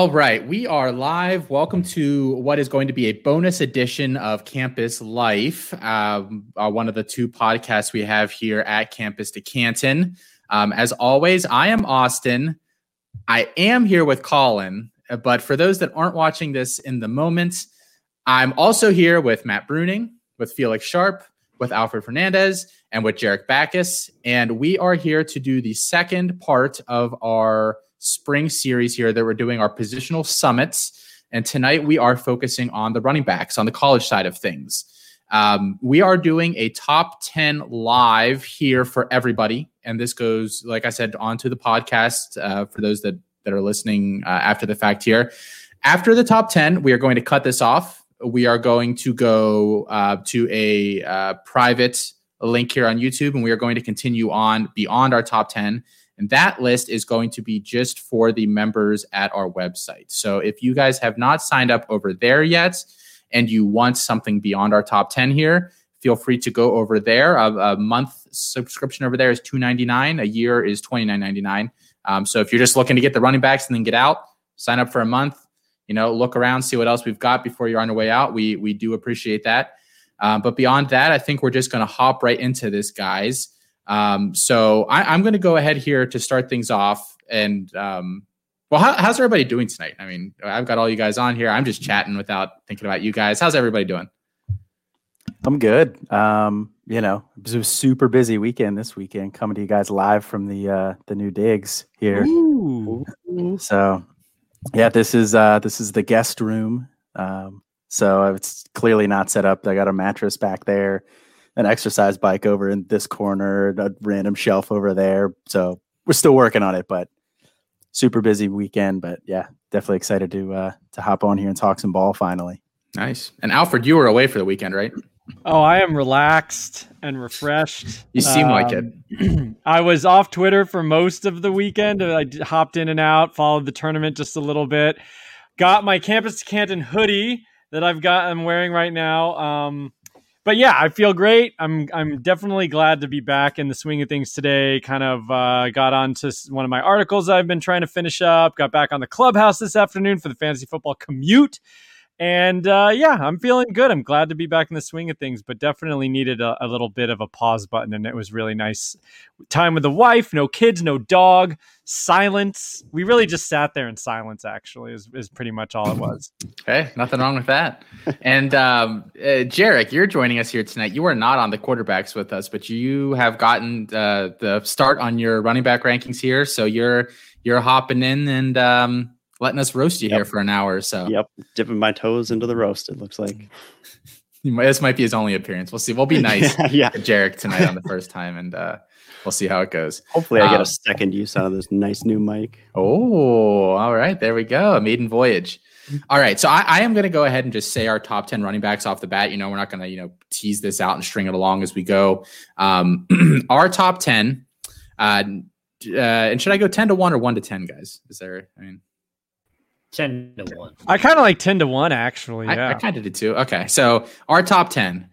All right, we are live. Welcome to what is going to be a bonus edition of Campus Life, um, uh, one of the two podcasts we have here at Campus to Canton. Um, as always, I am Austin. I am here with Colin, uh, but for those that aren't watching this in the moment, I'm also here with Matt Bruning, with Felix Sharp, with Alfred Fernandez, and with Jarek Backus. And we are here to do the second part of our spring series here that we're doing our positional summits. And tonight we are focusing on the running backs on the college side of things. Um, we are doing a top 10 live here for everybody. And this goes, like I said, onto the podcast uh, for those that, that are listening uh, after the fact here. After the top 10, we are going to cut this off. We are going to go uh, to a uh, private link here on YouTube, and we are going to continue on beyond our top 10 and that list is going to be just for the members at our website. So if you guys have not signed up over there yet and you want something beyond our top 10 here, feel free to go over there. A, a month subscription over there is $2.99, a year is $29.99. Um, so if you're just looking to get the running backs and then get out, sign up for a month. You know, look around, see what else we've got before you're on your way out. We we do appreciate that. Um, but beyond that, I think we're just going to hop right into this, guys. Um, so I, am going to go ahead here to start things off. And um, well, how, how's everybody doing tonight? I mean, I've got all you guys on here. I'm just chatting without thinking about you guys. How's everybody doing? I'm good. Um, you know, it was a super busy weekend this weekend. Coming to you guys live from the uh, the new digs here. Ooh. So, yeah, this is uh, this is the guest room. Um, so it's clearly not set up. I got a mattress back there an exercise bike over in this corner, a random shelf over there. So we're still working on it, but super busy weekend. But yeah, definitely excited to uh, to hop on here and talk some ball finally. Nice. And Alfred, you were away for the weekend, right? Oh, I am relaxed and refreshed. You seem um, like it. I was off Twitter for most of the weekend. I hopped in and out, followed the tournament just a little bit. Got my Campus to Canton hoodie that I've got. I'm wearing right now. Um, but yeah, I feel great. I'm I'm definitely glad to be back in the swing of things today. Kind of uh, got onto one of my articles I've been trying to finish up. Got back on the clubhouse this afternoon for the fantasy football commute. And uh, yeah, I'm feeling good. I'm glad to be back in the swing of things, but definitely needed a, a, little bit of a pause button. And it was really nice time with the wife, no kids, no dog, silence. We really just sat there in silence, actually, is, is pretty much all it was. Okay, nothing wrong with that. and um, uh, Jarek, you're joining us here tonight. You are not on the quarterbacks with us, but you have gotten uh, the start on your running back rankings here. So you're you're hopping in and um, letting us roast you yep. here for an hour or so. Yep, dipping my toes into the roast. It looks like this might be his only appearance. We'll see. We'll be nice, yeah. Jarek tonight on the first time, and uh, we'll see how it goes. Hopefully, I get a um, second use out of this nice new mic. Oh, all right, there we go. A maiden voyage. All right, so I, I am going to go ahead and just say our top ten running backs off the bat. You know, we're not going to you know tease this out and string it along as we go. Um, our top ten. Uh, uh, and should I go ten to one or one to ten, guys? Is there? I mean. 10 to 1. I kind of like 10 to 1, actually. Yeah. I, I kind of did too. Okay. So our top 10.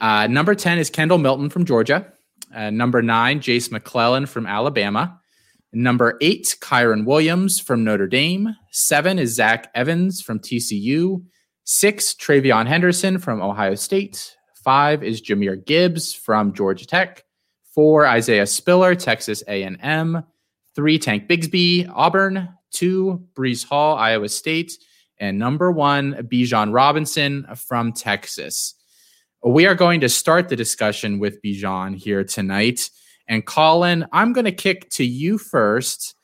Uh, number 10 is Kendall Milton from Georgia. Uh, number nine, Jase McClellan from Alabama. Number eight, Kyren Williams from Notre Dame. Seven is Zach Evans from TCU. Six, TreVeyon Henderson from Ohio State. Five is Jahmyr Gibbs from Georgia Tech. Four, Isaiah Spiller, Texas A&M. Three, Tank Bigsby, Auburn two, Breece Hall, Iowa State, and number one, Bijan Robinson from Texas. We are going to start the discussion with Bijan here tonight. And Colin, I'm going to kick to you first.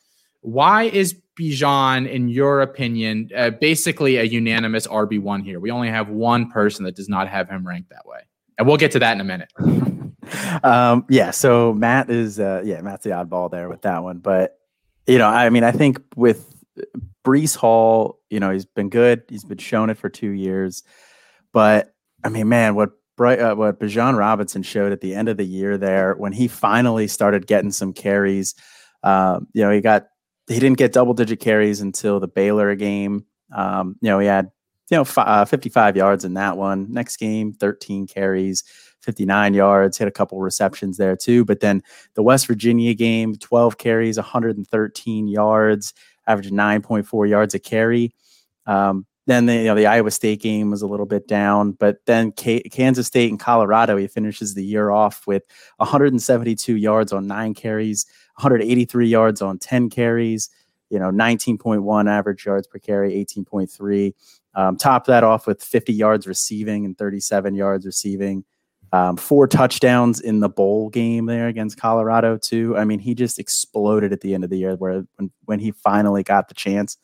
Why is Bijan, in your opinion, uh, basically a unanimous RB1 here? We only have one person that does not have him ranked that way. And we'll get to that in a minute. um, yeah. So Matt is, uh, yeah, Matt's the oddball there with that one. But you know, I mean, I think with Breece Hall, you know, he's been good. He's been shown it for two years, but I mean, man, what uh, what Bijan Robinson showed at the end of the year there when he finally started getting some carries. Um, you know, he got he didn't get double digit carries until the Baylor game. Um, you know, he had you know f- uh, 55 yards in that one. Next game, 13 carries. 59 yards, hit a couple receptions there too. But then the West Virginia game, 12 carries, 113 yards. averaged 9.4 yards a carry. Um, then the you know the Iowa State game was a little bit down, but then K- Kansas State and Colorado, he finishes the year off with 172 yards on nine carries, 183 yards on 10 carries. You know, 19.1 average yards per carry, 18.3. Um, top that off with 50 yards receiving and 37 yards receiving. Um, four touchdowns in the bowl game there against Colorado too. I mean, he just exploded at the end of the year where when, when he finally got the chance.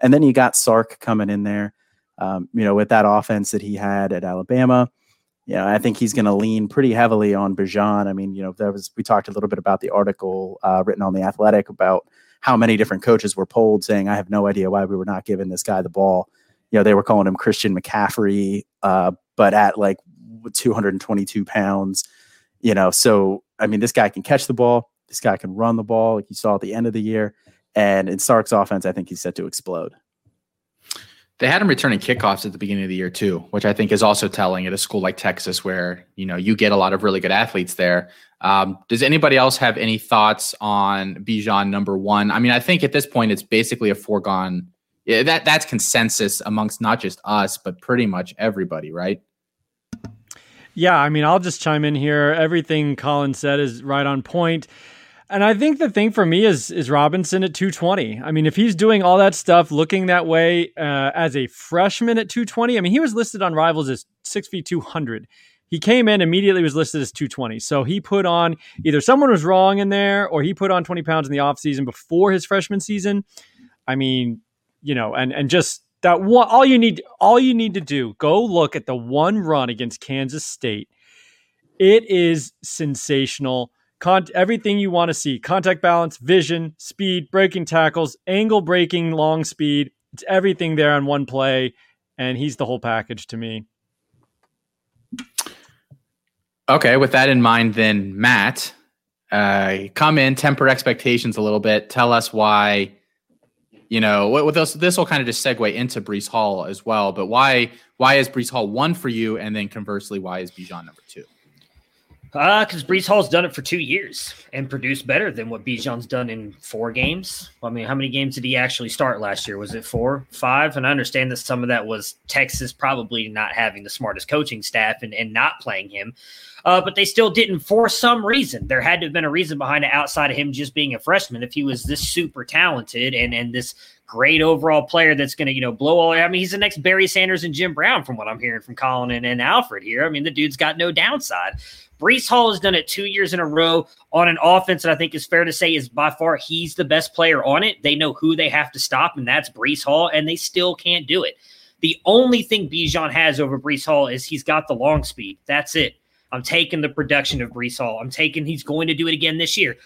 And then you got Sark coming in there, um, you know, with that offense that he had at Alabama. You know, I think he's going to lean pretty heavily on Bijan. I mean, you know, there was we talked a little bit about the article uh, written on the Athletic about how many different coaches were polled saying, "I have no idea why we were not giving this guy the ball." You know, they were calling him Christian McCaffrey, uh, but at like 222 pounds. You know, so I mean, this guy can catch the ball. This guy can run the ball, like you saw at the end of the year. And in Sark's offense, I think he's set to explode. They had him returning kickoffs at the beginning of the year too, which I think is also telling at a school like Texas, where you know you get a lot of really good athletes there. Um, does anybody else have any thoughts on Bijan number one? I mean, I think at this point it's basically a foregone. Yeah, that that's consensus amongst not just us, but pretty much everybody, right? Yeah, I mean, I'll just chime in here. Everything Colin said is right on point. And I think the thing for me is is Robinson at 220. I mean, if he's doing all that stuff, looking that way uh, as a freshman at 220, I mean, he was listed on Rivals as six feet 200. He came in immediately was listed as 220. So he put on either someone was wrong in there or he put on 20 pounds in the offseason before his freshman season. I mean, you know, and and just that one all you need all you need to do, go look at the one run against Kansas State. It is sensational Con- everything you want to see contact balance, vision, speed, breaking tackles, angle breaking, long speed. It's everything there on one play. And he's the whole package to me. Okay. With that in mind, then, Matt, uh, come in, temper expectations a little bit. Tell us why. You know, with this, this will kind of just segue into Breece Hall as well. But why, why is Breece Hall one for you, and then conversely, why is Bijan number two? Uh, because Breece Hall's done it for two years and produced better than what Bijan's done in four games. I mean, how many games did he actually start last year? Was it four, five? And I understand that some of that was Texas probably not having the smartest coaching staff and, and not playing him. Uh, but they still didn't for some reason. There had to have been a reason behind it outside of him just being a freshman. If he was this super talented and and this great overall player that's going to, you know, blow all. I mean, he's the next Barry Sanders and Jim Brown, from what I'm hearing from Colin and, and Alfred here. I mean, the dude's got no downside. Breece Hall has done it two years in a row on an offense that I think is fair to say is by far he's the best player on it. They know who they have to stop, and that's Breece Hall, and they still can't do it. The only thing Bijan has over Breece Hall is he's got the long speed. That's it. I'm taking the production of Breece Hall. I'm taking he's going to do it again this year.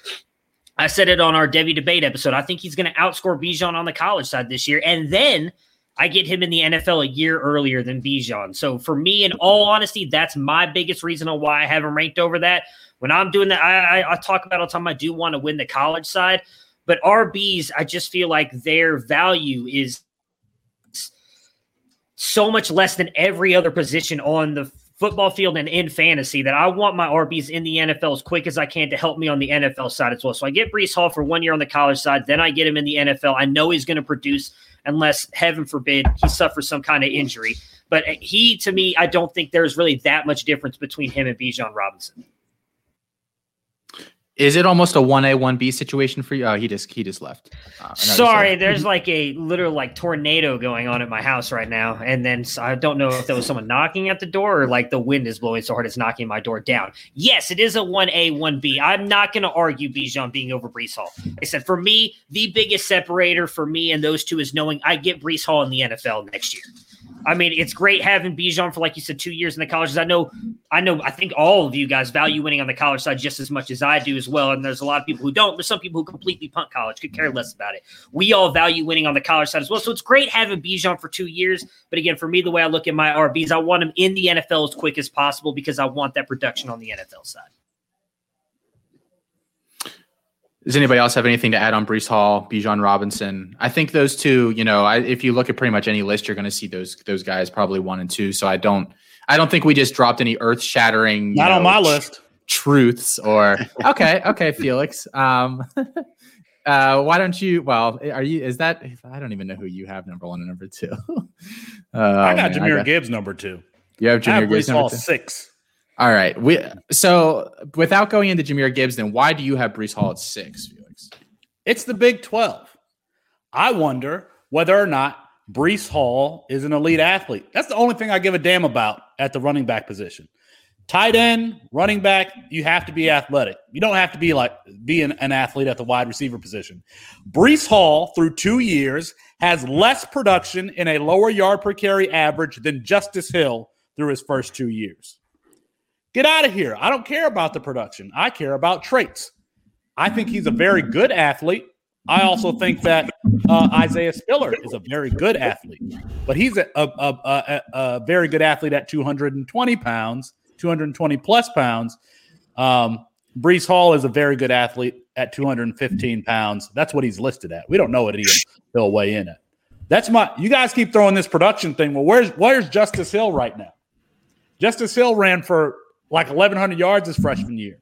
I said it on our Devy debate episode. I think he's going to outscore Bijan on the college side this year. And then I get him in the NFL a year earlier than Bijan. So for me, in all honesty, that's my biggest reason on why I have him ranked over that. When I'm doing that, I, I, I talk about all the time. I do want to win the college side, but RBs, I just feel like their value is so much less than every other position on the football field and in fantasy that I want my RBs in the NFL as quick as I can to help me on the NFL side as well. So I get Breece Hall for one year on the college side, then I get him in the NFL. I know he's going to produce unless heaven forbid he suffers some kind of injury. But he, to me, I don't think there's really that much difference between him and Bijan Robinson. Is it almost a one A one B situation for you? Oh, he just he just left. Uh, Sorry, there's like a literal like tornado going on at my house right now, and then I don't know if there was someone knocking at the door or like the wind is blowing so hard it's knocking my door down. Yes, it is a one A one B. I'm not going to argue Bijan being over Breece Hall. I said for me, the biggest separator for me and those two is knowing I get Breece Hall in the NFL next year. I mean, it's great having Bijan for, like you said, two years in the colleges. I know, I know, I think all of you guys value winning on the college side just as much as I do as well. And there's a lot of people who don't. There's some people who completely punt college, could care less about it. We all value winning on the college side as well. So it's great having Bijan for two years. But again, for me, the way I look at my RBs, I want him in the NFL as quick as possible because I want that production on the NFL side. Does anybody else have anything to add on Breece Hall, Bijan Robinson? I think those two, you know, I, if you look at pretty much any list, you're going to see those those guys probably one and two. So I don't, I don't think we just dropped any earth shattering. Not know, on my list. Truths or okay, okay, Felix. Um, uh, why don't you? Well, are you? Is that? I don't even know who you have number one and number two. I got man, Jahmyr Gibbs number two. You have I have Jahmyr Gibbs Breece number Hall two. six. All right. We so without going into Jahmyr Gibbs, then why do you have Breece Hall at six, Felix? It's the Big 12. I wonder whether or not Breece Hall is an elite athlete. That's the only thing I give a damn about at the running back position. Tight end, running back, you have to be athletic. You don't have to be like be an, an athlete at the wide receiver position. Breece Hall, through two years, has less production in a lower yard per carry average than Justice Hill through his first two years. Get out of here. I don't care about the production. I care about traits. I think he's a very good athlete. I also think that uh, Isaiah Spiller is a very good athlete, but he's a, a, a, a, very good athlete at 220 pounds, 220 plus pounds. Um, Breece Hall is a very good athlete at 215 pounds. That's what he's listed at. We don't know what he, he'll weigh in at. That's my. You guys keep throwing this production thing. Well, where's where's Justice Hill right now? Justice Hill ran for like 1,100 yards his freshman year,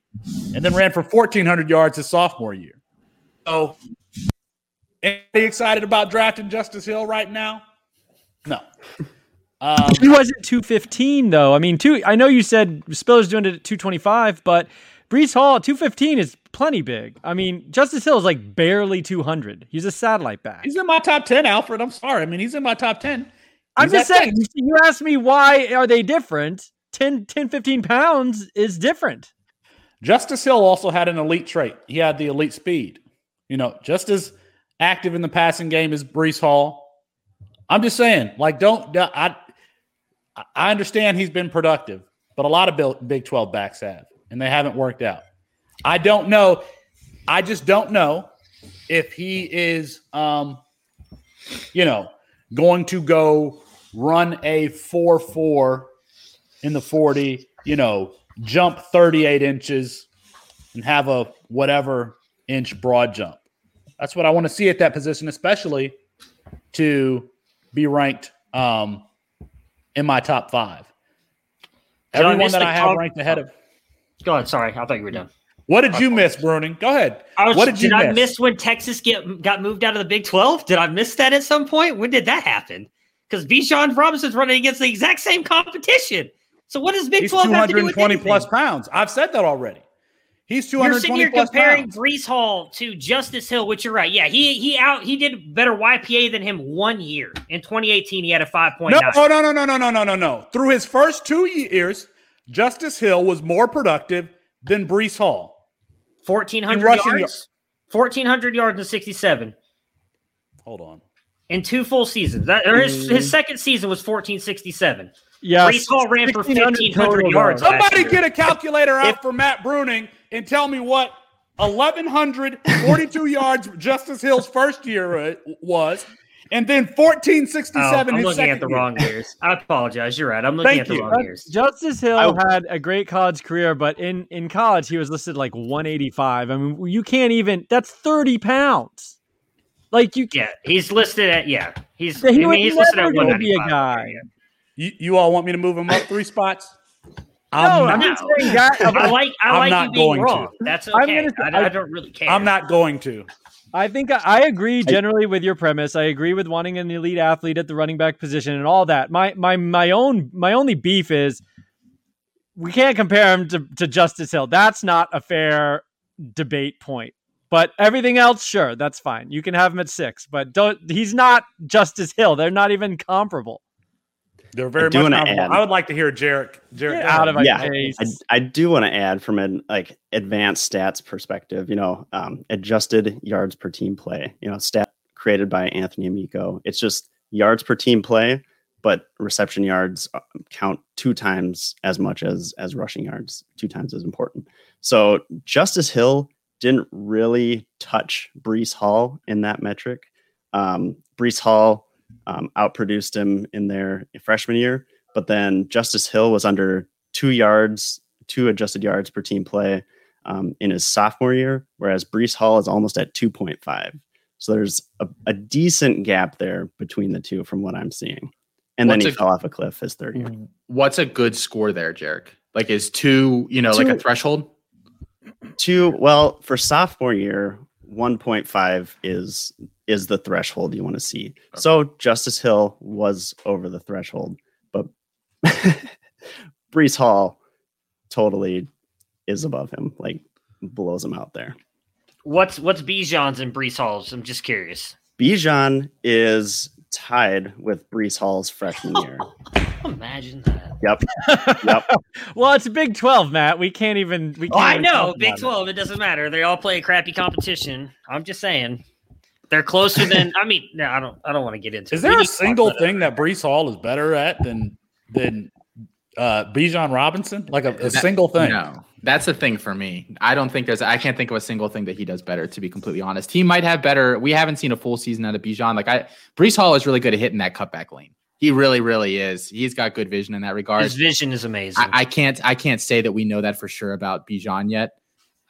and then ran for 1,400 yards his sophomore year. So, anybody excited about drafting Justice Hill right now? No. Um, He wasn't 215 though. I mean, two. I know you said Spiller's doing it at 225, but Breece Hall at 215 is plenty big. I mean, Justice Hill is like barely 200. He's a satellite back. he's in my top 10, Alfred. I'm sorry. I mean, he's in my top 10. I'm just saying. six. You asked me why are they different? 10, 10, 15 pounds is different. Justice Hill also had an elite trait. He had the elite speed. You know, just as active in the passing game as Breece Hall. I'm just saying, like, don't I? I understand he's been productive, but a lot of Big 12 backs have, and they haven't worked out. I don't know. I just don't know if he is, um, you know, going to go run a 4 4 in the 40, you know, jump 38 inches and have a whatever inch broad jump. That's what I want to see at that position, especially to be ranked um, in my top five. Did Everyone miss that I have ranked ahead of. Go ahead. Sorry, I thought you were done. What did you miss, Bruning? Go ahead. I was, what did, you I miss? miss when Texas get got moved out of the Big Twelve? Did I miss that at some point? When did that happen? Because Bijan Robinson's running against the exact same competition. So what does Big He's Twelve have to do with 220 plus pounds. I've said that already. He's 220 You're sitting 220 here comparing pounds. Breece Hall to Justice Hill, which you're right. Yeah, he he out he did better YPA than him one year. In 2018, he had a 5.9. No, oh, no, no, no, no, no, no, no, no. Through his first two years, Justice Hill was more productive than Breece Hall. 1400 In rushing yards. 1400 yards and 67 Hold on. in two full seasons. That or his, Mm. his second season was 1467. Yeah, Breece Hall ran for 1500 yards. yards. Somebody get a calculator out If- for Matt Bruning and tell me what 1,142 yards Justice Hill's first year was, and then Oh, 1467 I'm looking at the year. wrong years. I apologize. You're right. I'm looking Thank at the you. wrong years. Justice Hill I- had a great college career, but in in college he was listed like 185. I mean, you can't even. That's 30 pounds. Like you, Yeah, he's listed at yeah. He's He I mean, would he's listed at never gonna be a 195. guy. Yeah. You, you all want me to move him up three spots? no, I'm I'm not. saying that. I like I I'm like not you being going to. wrong. That's I'm okay. gonna- I, I- I don't really care. I'm not going to. I think I, I agree generally with your premise. I agree with wanting an elite athlete at the running back position and all that. My my my own my only beef is we can't compare him to, to Justice Hill. That's not a fair debate point. But everything else, sure, that's fine. You can have him at six, but don't. He's not Justice Hill. They're not even comparable. They're very do much. add- I would like to hear Jarek. Jarek Get out of my Yeah, face. I, I do want to add from an like advanced stats perspective, you know, um, adjusted yards per team play, you know, stat created by Anthony Amico. It's just yards per team play, but reception yards uh, count two times as much as as rushing yards, two times as important. So Justice Hill didn't really touch Breece Hall in that metric. Um, Breece Hall um, outproduced him in their freshman year, but then Justice Hill was under two yards, two adjusted yards per team play um, in his sophomore year, whereas Breece Hall is almost at 2.5. So there's a, a decent gap there between the two from what I'm seeing. And then What's Mm. he a- fell off a cliff his third year. What's a good score there, Jarek? Like is two, you know, like a threshold? Two, well, for sophomore year, 1.5 is is the threshold you want to see. So Justice Hill was over the threshold, but Breece Hall totally is above him, like blows him out there. What's what's Bijan's and Breece Hall's? I'm just curious. Bijan is tied with Breece Hall's freshman year. Imagine that. Yep. Yep. well, it's Big Twelve, Matt. We can't even. We Oh, can't I even know. Big about it. 12, it doesn't matter. They all play a crappy competition. I'm just saying. They're closer than I mean, no, I don't I don't want to get into Is it. There a need to talk single thing that Breece Hall is better at than than uh Bijan Robinson? Like a, a That- single thing. No, that's the thing for me. I don't think there's. I can't think of a single thing that he does better. To be completely honest, he might have better. We haven't seen a full season out of Bijan. Like I, Breece Hall is really good at hitting that cutback lane. He really, really is. He's got good vision in that regard. His vision is amazing. I, I can't. I can't say that we know that for sure about Bijan yet.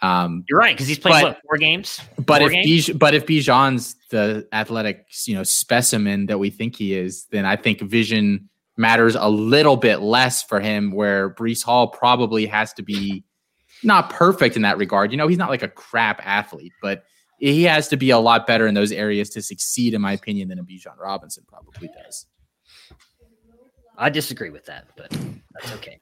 Um, You're right because he's played But- what four games. but Four if games? Bij, but if Bijan's the athletic, you know, specimen that we think he is, then I think vision matters a little bit less for him. Where Breece Hall probably has to be not perfect in that regard. You know, he's not like a crap athlete, but he has to be a lot better in those areas to succeed, in my opinion, than a Bijan Robinson probably does. I disagree with that, but that's okay.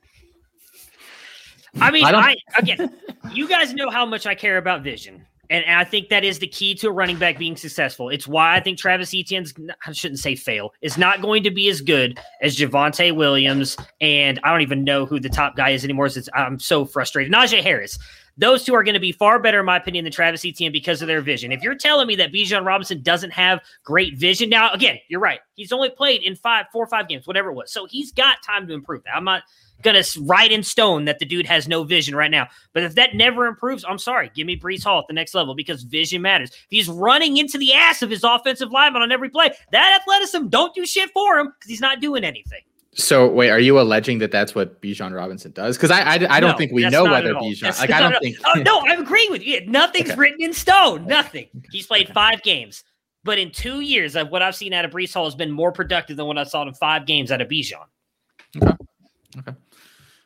I mean, I I, again, you guys know how much I care about vision. And, and I think that is the key to a running back being successful. It's why I think Travis Etienne's, I shouldn't say fail, is not going to be as good as Javonte Williams. And I don't even know who the top guy is anymore. Since I'm so frustrated. Najee Harris. Those two are going to be far better, in my opinion, than Travis Etienne because of their vision. If you're telling me that Bijan Robinson doesn't have great vision, now again, you're right. He's only played in five, four or five games, whatever it was. So he's got time to improve. I'm not gonna write in stone that the dude has no vision right now. But if that never improves, I'm sorry. Give me Breece Hall at the next level because vision matters. If he's running into the ass of his offensive lineman on every play, that athleticism don't do shit for him because he's not doing anything. So wait, are you alleging that that's what Bijan Robinson does? Because I, I, I don't No, think we know whether. Bijan. Like I don't think. Oh no, I'm agreeing with you. Nothing's Okay. written in stone. Nothing. He's played five games, but in two years, of what I've seen out of Breece Hall has been more productive than what I saw in five games out of Bijan. Okay. Okay.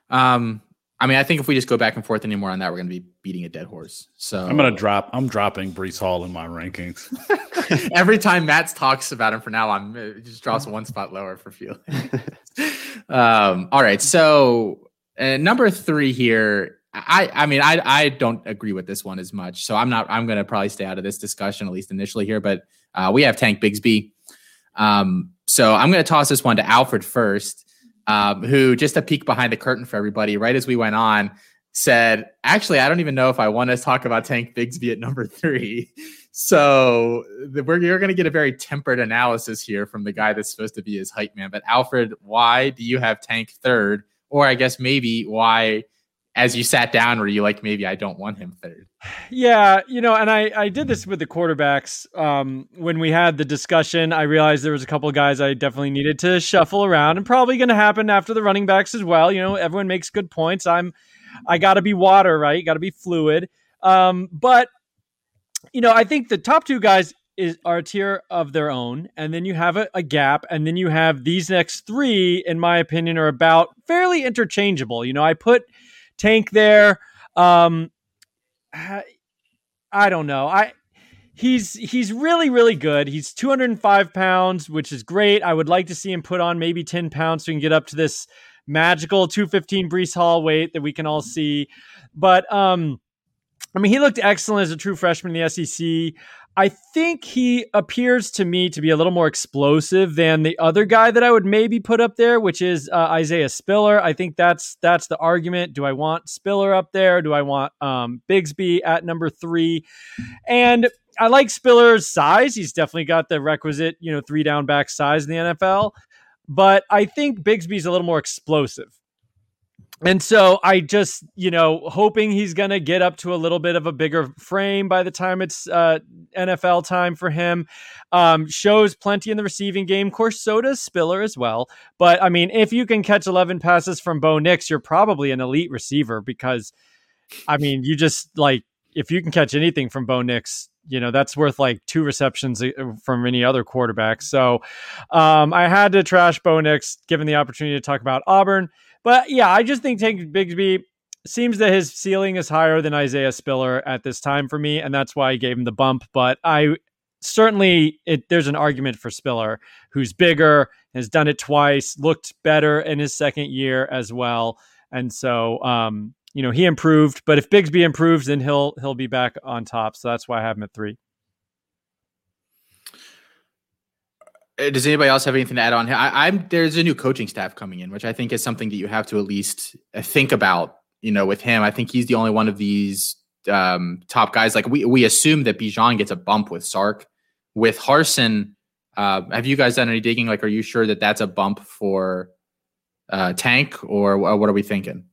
Um, I mean, I think if we just go back and forth anymore on that, we're going to be beating a dead horse. So I'm gonna drop. I'm dropping Breece Hall in my rankings. every time Matt talks about him for now on, it just drops one spot lower for Felix. um, all right, so uh, number three here. I, I mean, I, I don't agree with this one as much, so I'm not. I'm going to probably stay out of this discussion at least initially here. But uh, we have Tank Bigsby, um, so I'm going to toss this one to Alfred first, um, who just a peek behind the curtain for everybody. Right as we went on, said, "Actually, I don't even know if I want to talk about Tank Bigsby at number three. So the, we're you're going to get a very tempered analysis here from the guy that's supposed to be his hype man. But Alfred, why do you have Tank third? Or I guess maybe why, as you sat down, were you like, maybe I don't want him third? Yeah, you know, and I I did this with the quarterbacks. Um, when we had the discussion, I realized there was a couple of guys I definitely needed to shuffle around, and probably going to happen after the running backs as well. You know, everyone makes good points. I'm, I got to be water, right? Got to be fluid. Um, but you know, I think the top two guys is are a tier of their own, and then you have a, a gap, and then you have these next three, in my opinion, are about fairly interchangeable. You know, I put Tank there. Um, I, don't know. I he's he's really really good. He's 205 pounds, which is great. I would like to see him put on maybe 10 pounds so he can get up to this magical 215 Breece Hall weight that we can all see. But um, I mean, he looked excellent as a true freshman in the SEC. I think he appears to me to be a little more explosive than the other guy that I would maybe put up there, which is uh, Isaiah Spiller. I think that's that's the argument. Do I want Spiller up there? Do I want um, Bigsby at number three? And I like Spiller's size. He's definitely got the requisite, you know, three down back size in the NFL. But I think Bigsby's a little more explosive. And so I just, you know, hoping he's going to get up to a little bit of a bigger frame by the time it's uh, NFL time for him. Um, shows plenty in the receiving game. Of course, so does Spiller as well. But I mean, if you can catch 11 passes from Bo Nix, you're probably an elite receiver because, I mean, you just like, if you can catch anything from Bo Nix, you know, that's worth like two receptions uh, from any other quarterback. So um, I had to trash Bo Nix given the opportunity to talk about Auburn. But yeah, I just think Tank Bigsby, seems that his ceiling is higher than Isaiah Spiller at this time for me, and that's why I gave him the bump. But I certainly it, there's an argument for Spiller, who's bigger, has done it twice, looked better in his second year as well, and so um, you know he improved. But if Bigsby improves, then he'll he'll be back on top. So that's why I have him at three. Does anybody else have anything to add on? I, am there's a new coaching staff coming in, which I think is something that you have to at least uh, think about. You know, with him, I think he's the only one of these um, top guys. Like we we assume that Bijan gets a bump with Sark. With Harsin. uh, have you guys done any digging? Like, are you sure that that's a bump for uh, Tank, or what are we thinking?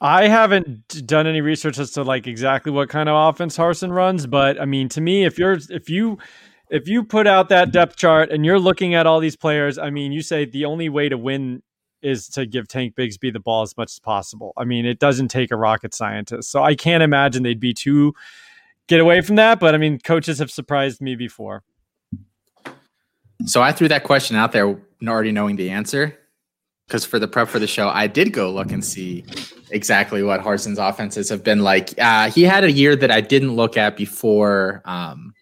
I haven't done any research as to like exactly what kind of offense Harsin runs, but I mean, to me, if you're if you if you put out that depth chart and you're looking at all these players, I mean, you say the only way to win is to give Tank Bigsby the ball as much as possible. I mean, it doesn't take a rocket scientist. So I can't imagine they'd be too get away from that, but I mean, coaches have surprised me before. So I threw that question out there already knowing the answer because for the prep for the show, I did go look and see exactly what Harsin's offenses have been like. Uh, he had a year that I didn't look at before um,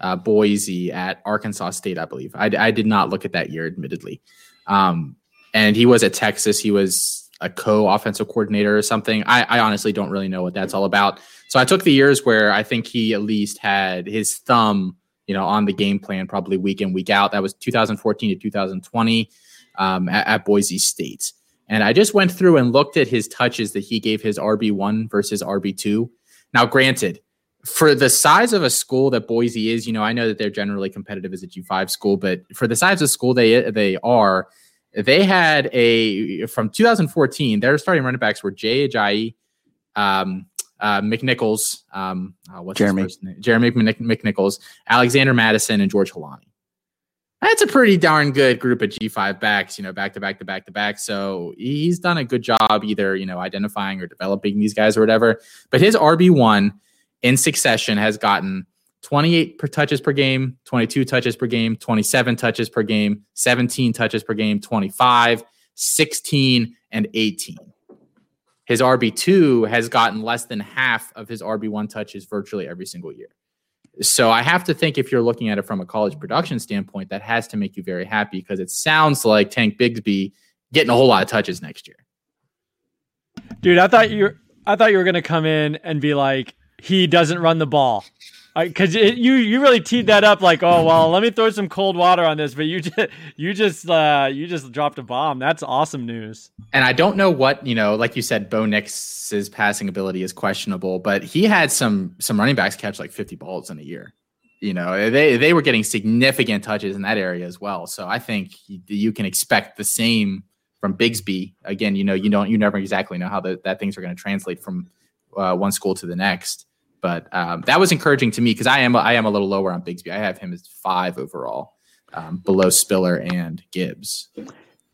uh, Boise at Arkansas State, I believe. I, I, did not look at that year, admittedly. Um, and he was at Texas. He was a co-offensive coordinator or something. I, I, honestly don't really know what that's all about. So I took the years where I think he at least had his thumb, you know, on the game plan, probably week in week out. That was 2014 to 2020 um, at, at Boise State. And I just went through and looked at his touches that he gave his RB one versus RB two. Now, granted, for the size of a school that Boise is, you know, I know that they're generally competitive as a G5 school, but for the size of school they they are, they had a from 2014, their starting running backs were Jay Ajayi, um, uh, McNichols, um, uh, what's Jeremy, Jeremy McNichols, Alexander Mattison, and George Holani. That's a pretty darn good group of G5 backs, you know, back to back to back to back. So he's done a good job either, you know, identifying or developing these guys or whatever. But his RB1 in succession has gotten 28 per touches per game, 22 touches per game, 27 touches per game, 17 touches per game, 25, 16, and 18. His RB2 has gotten less than half of his RB1 touches virtually every single year. So I have to think if you're looking at it from a college production standpoint, that has to make you very happy because it sounds like Tank Bigsby getting a whole lot of touches next year. Dude, I thought you I thought you were gonna come in and be like, he doesn't run the ball. Because you you really teed that up like oh well let me throw some cold water on this but you just you just uh, you just dropped a bomb. That's awesome news. And I don't know what you know like you said Bo Nix's passing ability is questionable but he had some some running backs catch like 50 balls in a year. You know they they were getting significant touches in that area as well. So I think you can expect the same from Bigsby. Again you know you don't you never exactly know how the, that things are going to translate from uh, one school to the next but um, that was encouraging to me because I am I am a little lower on Bigsby. I have him as five overall, um, below Spiller and Gibbs.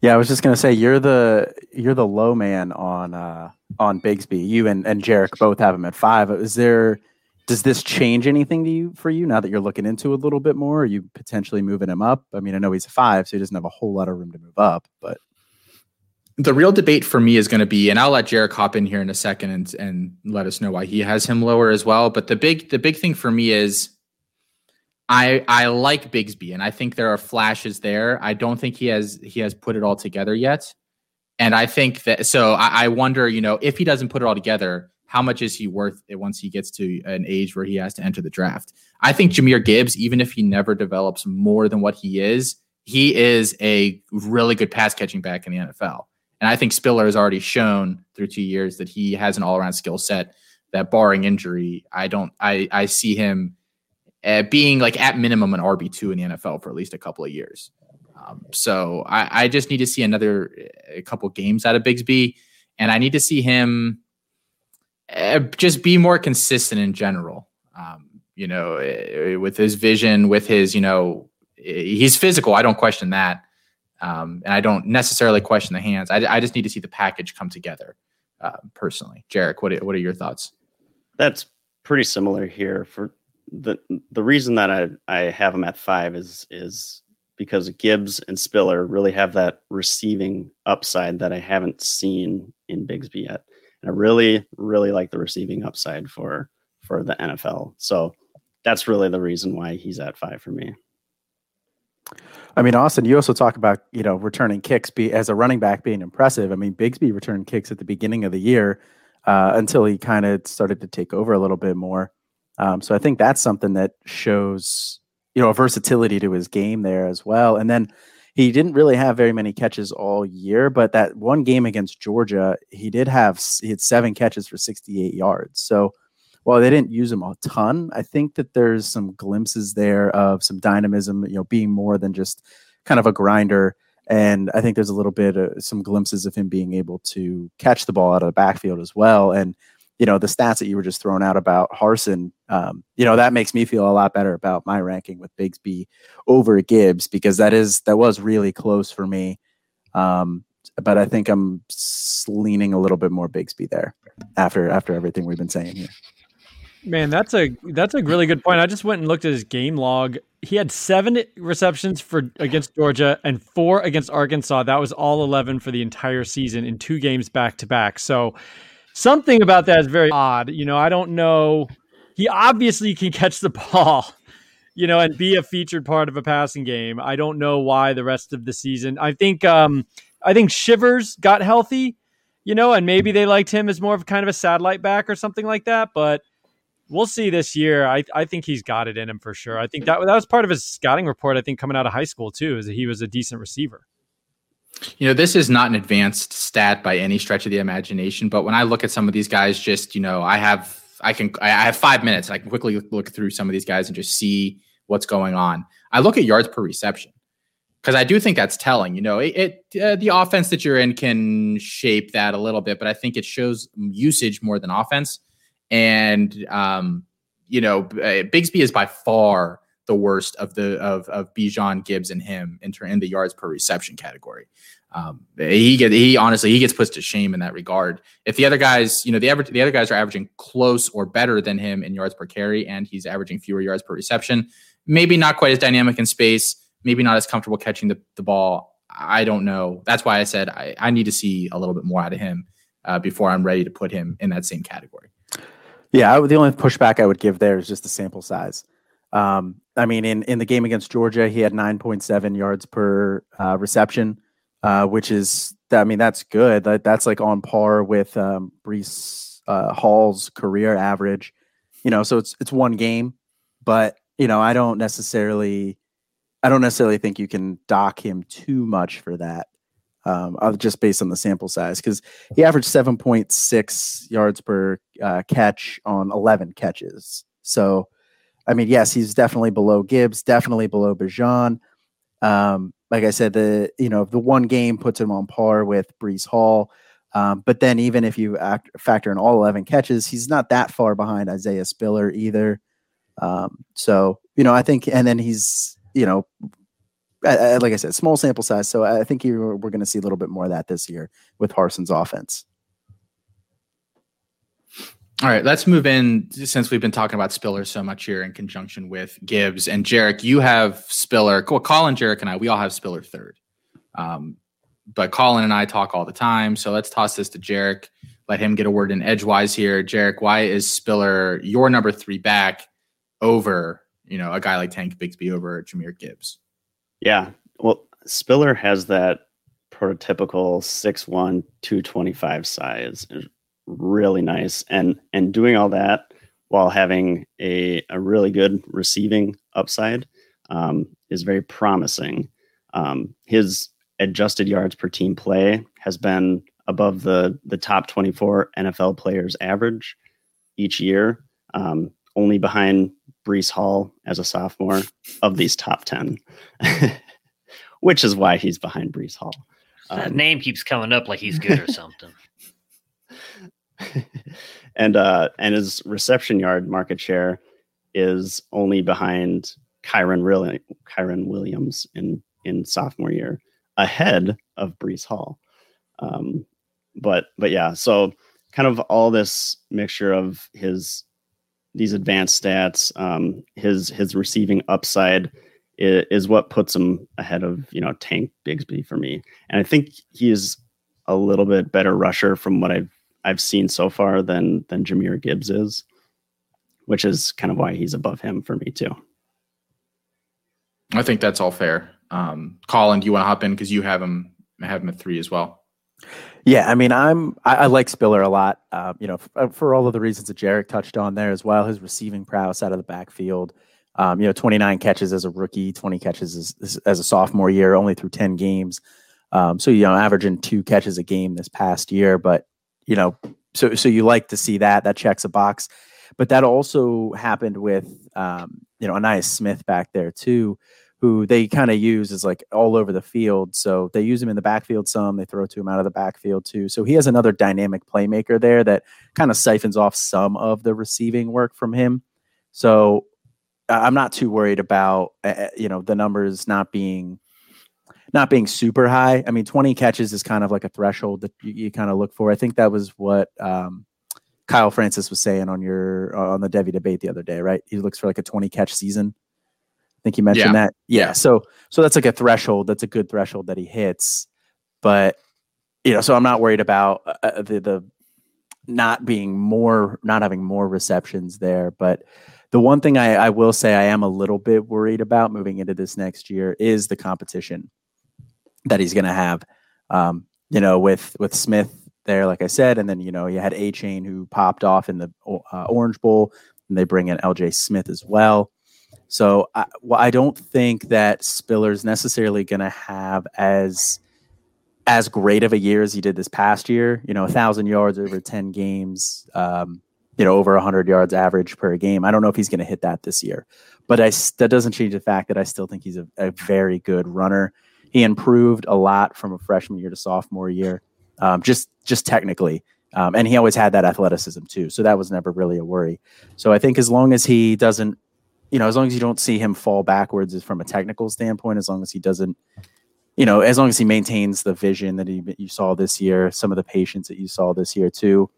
Yeah, I was just gonna say you're the you're the low man on uh, on Bigsby. You and and Jarek both have him at five. Is there does this change anything to you for you now that you're looking into a little bit more? Are you potentially moving him up? I mean, I know he's a five, so he doesn't have a whole lot of room to move up, but the real debate for me is going to be, and I'll let Jarek hop in here in a second and and let us know why he has him lower as well. But the big the big thing for me is I I like Bigsby and I think there are flashes there. I don't think he has he has put it all together yet. And I think that so I, I wonder, you know, if he doesn't put it all together, how much is he worth it once he gets to an age where he has to enter the draft? I think Jahmyr Gibbs, even if he never develops more than what he is, he is a really good pass catching back in the NFL. And I think Spiller has already shown through two years that he has an all around skill set that, barring injury, I don't, I, I see him uh, being like at minimum an RB two in the NFL for at least a couple of years. Um, so I, I, just need to see another a couple games out of Bigsby, and I need to see him uh, just be more consistent in general. Um, you know, with his vision, with his, you know, he's physical. I don't question that. Um, and I don't necessarily question the hands. I, I just need to see the package come together uh, personally. Jarek, what what are your thoughts? That's pretty similar here. For the the reason that I, I have him at five is is because Gibbs and Spiller really have that receiving upside that I haven't seen in Bigsby yet. and I really, really like the receiving upside for for the NFL. So that's really the reason why he's at five for me. I mean, Austin, you also talk about you know returning kicks be as a running back being impressive. I mean, Bigsby returned kicks at the beginning of the year uh, until he kind of started to take over a little bit more. Um, so I think that's something that shows you know a versatility to his game there as well. And then he didn't really have very many catches all year, but that one game against Georgia, he did have he had seven catches for 68 yards. So while they didn't use him a ton, I think that there's some glimpses there of some dynamism, you know, being more than just kind of a grinder. And I think there's a little bit of some glimpses of him being able to catch the ball out of the backfield as well. And, you know, the stats that you were just throwing out about Harsin, um, you know, that makes me feel a lot better about my ranking with Bigsby over Gibbs because that is, that was really close for me. Um, but I think I'm leaning a little bit more Bigsby there after after everything we've been saying here. Man, that's a that's a really good point. I just went and looked at his game log. He had seven receptions for against Georgia and four against Arkansas. That was all eleven for the entire season in two games back to back. So something about that is very odd. You know, I don't know. He obviously can catch the ball, you know, and be a featured part of a passing game. I don't know why the rest of the season. I think um I think Shivers got healthy, you know, and maybe they liked him as more of kind of a satellite back or something like that, but we'll see this year. I, I think he's got it in him for sure. I think that that was part of his scouting report. I think coming out of high school too, is that he was a decent receiver. You know, this is not an advanced stat by any stretch of the imagination, but when I look at some of these guys, just you know, I have I can I have five minutes. I can quickly look through some of these guys and just see what's going on. I look at yards per reception because I do think that's telling. You know, it, it uh, the offense that you're in can shape that a little bit, but I think it shows usage more than offense. And um, you know, uh, Bigsby is by far the worst of the of of Bijan Gibbs and him in, in the yards per reception category. Um, he get he honestly he gets put to shame in that regard. If the other guys, you know, the average the other guys are averaging close or better than him in yards per carry, and he's averaging fewer yards per reception. Maybe not quite as dynamic in space. Maybe not as comfortable catching the, the ball. I don't know. That's why I said I, I need to see a little bit more out of him uh, before I'm ready to put him in that same category. Yeah, the only pushback I would give there is just the sample size. Um, I mean, in, in the game against Georgia, he had 9.7 yards per uh, reception, uh, which is, I mean, that's good. That, that's like on par with um, Breece uh, Hall's career average. You know, so it's it's one game, but you know, I don't necessarily, I don't necessarily think you can dock him too much for that um, just based on the sample size because he averaged 7.6 yards per uh, catch on 11 catches. So, I mean, yes, he's definitely below Gibbs, definitely below Bijan. Um, like I said, the you know the one game puts him on par with Breece Hall. Um, but then even if you act, factor in all 11 catches, he's not that far behind Isaiah Spiller either. Um, so, you know, I think, and then he's, you know, like I said, small sample size. So I think we're going to see a little bit more of that this year with Harsin's offense. All right, let's move in since we've been talking about Spiller so much here in conjunction with Gibbs and Jarek. You have Spiller. Well, Colin, Jarek, and I, we all have Spiller third. Um, but Colin and I talk all the time. So let's toss this to Jarek. Let him get a word in edgewise here. Jarek, why is Spiller your number three back over, you know, a guy like Tank Bigsby over Jahmyr Gibbs? Yeah. Well, Spiller has that prototypical 6'1, 225 size. Really nice. And and doing all that while having a, a really good receiving upside um, is very promising. Um, his adjusted yards per team play has been above the the top 24 NFL players average each year, um, only behind Breece Hall as a sophomore of these top 10, which is why he's behind Breece Hall. That um, name keeps coming up like he's good or something. and uh, and his reception yard market share is only behind Kyren, really, Kyren Williams in in sophomore year, ahead of Breece Hall. Um, but but yeah, so kind of all this mixture of his these advanced stats, um, his his receiving upside is, is, what puts him ahead of you know Tank Bigsby for me. And I think he is a little bit better rusher from what I've I've seen so far than than Jahmyr Gibbs is, which is kind of why he's above him for me too. I think that's all fair. Um, Colin, do you want to hop in because you have him have him at three as well? Yeah, I mean, I'm I, I like Spiller a lot. Uh, you know, for, for, all of the reasons that Jarek touched on there as well. His receiving prowess out of the backfield. Um, you know, 29 catches as a rookie, 20 catches as, as a sophomore year, only through 10 games. Um, so you know, averaging two catches a game this past year. But you know, so so you like to see that. That checks a box. But that also happened with um, you know Ainias Smith back there too who they kind of use is like all over the field. So they use him in the backfield some, they throw to him out of the backfield too. So he has another dynamic playmaker there that kind of siphons off some of the receiving work from him. So I'm not too worried about uh, you know the numbers not being not being super high. I mean, 20 catches is kind of like a threshold that you, you kind of look for. I think that was what um, Kyle Francis was saying on your on the Devy debate the other day, right? He looks for like a 20 catch season think you mentioned yeah. that. Yeah. yeah. So so that's like a threshold. That's a good threshold that he hits. But you know, so I'm not worried about uh, uh, the the not being more not having more receptions there. But the one thing I, I will say I am a little bit worried about moving into this next year is the competition that he's going to have. Um, you know, with with Smith there, like I said, and then you know you had Achane who popped off in the uh, Orange Bowl, and they bring in L.J. Smith as well. So I, well, I don't think that Spiller's necessarily going to have as as great of a year as he did this past year. You know, a thousand yards over ten games. Um, you know, over hundred yards average per game. I don't know if he's going to hit that this year, but I that doesn't change the fact that I still think he's a, a very good runner. He improved a lot from a freshman year to sophomore year, um, just just technically. Um, and he always had that athleticism too, so that was never really a worry. So I think as long as he doesn't you know, as long as you don't see him fall backwards from a technical standpoint, as long as he doesn't, you know, as long as he maintains the vision that he, you saw this year, some of the patience that you saw this year too,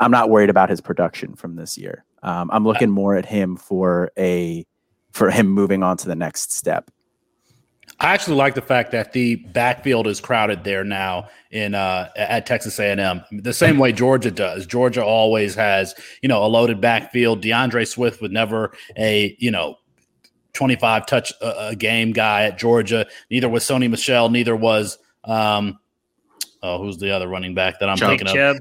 I'm not worried about his production from this year. Um, I'm looking more at him for a for him moving on to the next step. I actually like the fact that the backfield is crowded there now in uh, at Texas A&M. The same way Georgia does. Georgia always has you know a loaded backfield. D'Andre Swift was never a you know 25 touch a, a game guy at Georgia. Neither was Sony Michel, Neither was um, oh who's the other running back that I'm Chubb. thinking of?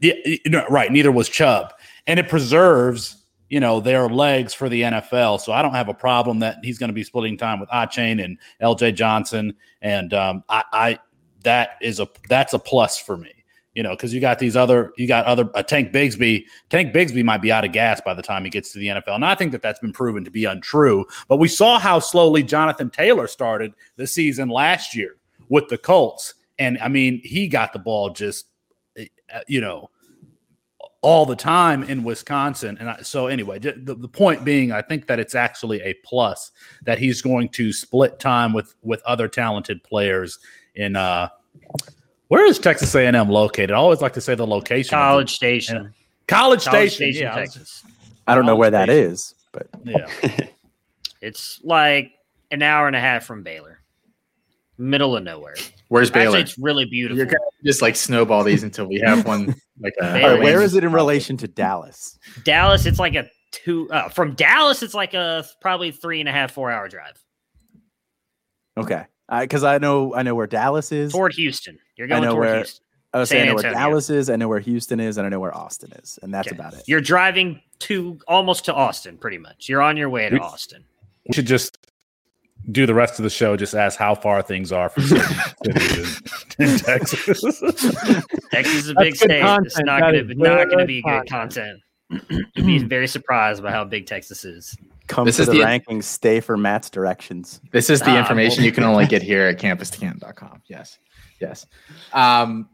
Yeah, right. Neither was Chubb, and it preserves you know, their legs for the NFL. So I don't have a problem that he's going to be splitting time with Achane and LJ Johnson. And um, I, I, that is a, that's a plus for me, you know, because you got these other, you got other, uh, Tank Bigsby. Tank Bigsby might be out of gas by the time he gets to the NFL. And I think that that's been proven to be untrue. But we saw how slowly Jonathan Taylor started the season last year with the Colts. And I mean, he got the ball just, eh, you know, all the time in Wisconsin. And I, so, anyway, the, the point being, I think that it's actually a plus that he's going to split time with with other talented players in. uh Where is Texas A&M located? I always like to say the location. College Station. College, College Station, Station yeah, Texas. I don't know where that is, but yeah, it's like an hour and a half from Baylor, middle of nowhere. Where's Baylor? Actually, it's really beautiful. You're gonna just like snowball these until we have one. Like, a, where is it in relation to Dallas? Dallas, it's like a two. Uh, from Dallas, it's like a probably three and a half, four hour drive. Okay, because I know I know where Dallas is. Toward Houston, you're going toward where, Houston. I was saying I know where Dallas is, I know where Houston is, and I know where Austin is, and that's okay. about it. You're driving to almost to Austin, pretty much. You're on your way to Austin. We should just do the rest of the show just ask how far things are from cities in, in, Texas. Texas is a big state. Content. It's not going to not going to be good content. You'd be very surprised by how big Texas is. Come this to is the, the rankings. Stay for Matt's directions. This is the ah, information you can only get here at campus2canton.com. Yes, yes. Um,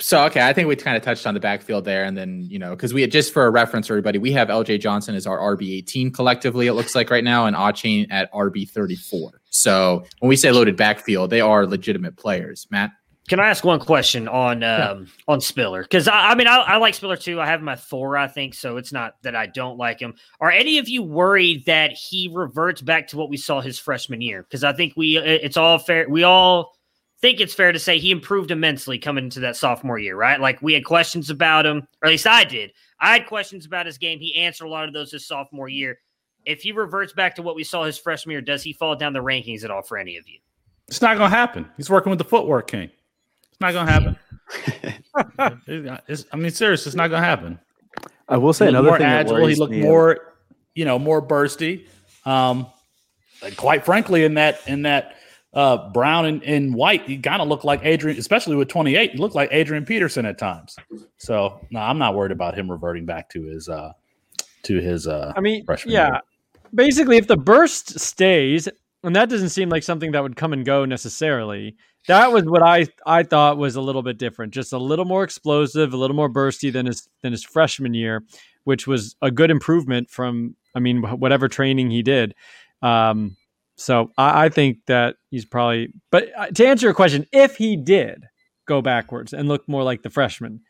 so okay, I think we kind of touched on the backfield there, and then you know because we had just for a reference, everybody, we have L.J. Johnson as our RB eighteen collectively. It looks like right now, and Achane at RB thirty four. So when we say loaded backfield, they are legitimate players. Matt, can I ask one question on um, yeah. on Spiller? Because I, I, mean, I, I, like Spiller too. I have my four, I think. So it's not that I don't like him. Are any of you worried that he reverts back to what we saw his freshman year? Because I think we it's all fair. We all think it's fair to say he improved immensely coming into that sophomore year, right? Like we had questions about him, or at least I did. I had questions about his game. He answered a lot of those his sophomore year. If he reverts back to what we saw his freshman year, does he fall down the rankings at all for any of you? It's not going to happen. He's working with the footwork king. It's not going to happen. It's- I mean, serious. It's not going to happen. I will say another more thing. agile. He looked more, you know, more bursty. Um, quite frankly, in that in that uh, brown and, and white, he kind of looked like Adrian, especially with 28. He looked like Adrian Peterson at times. So no, I'm not worried about him reverting back to his uh, to his. Uh, I mean, freshman yeah. year. Basically, if the burst stays, and that doesn't seem like something that would come and go necessarily. That was what I I thought was a little bit different, just a little more explosive, a little more bursty than his than his freshman year, which was a good improvement from I mean whatever training he did. Um, so I, I think that he's probably. But uh, to answer your question, if he did go backwards and look more like the freshman,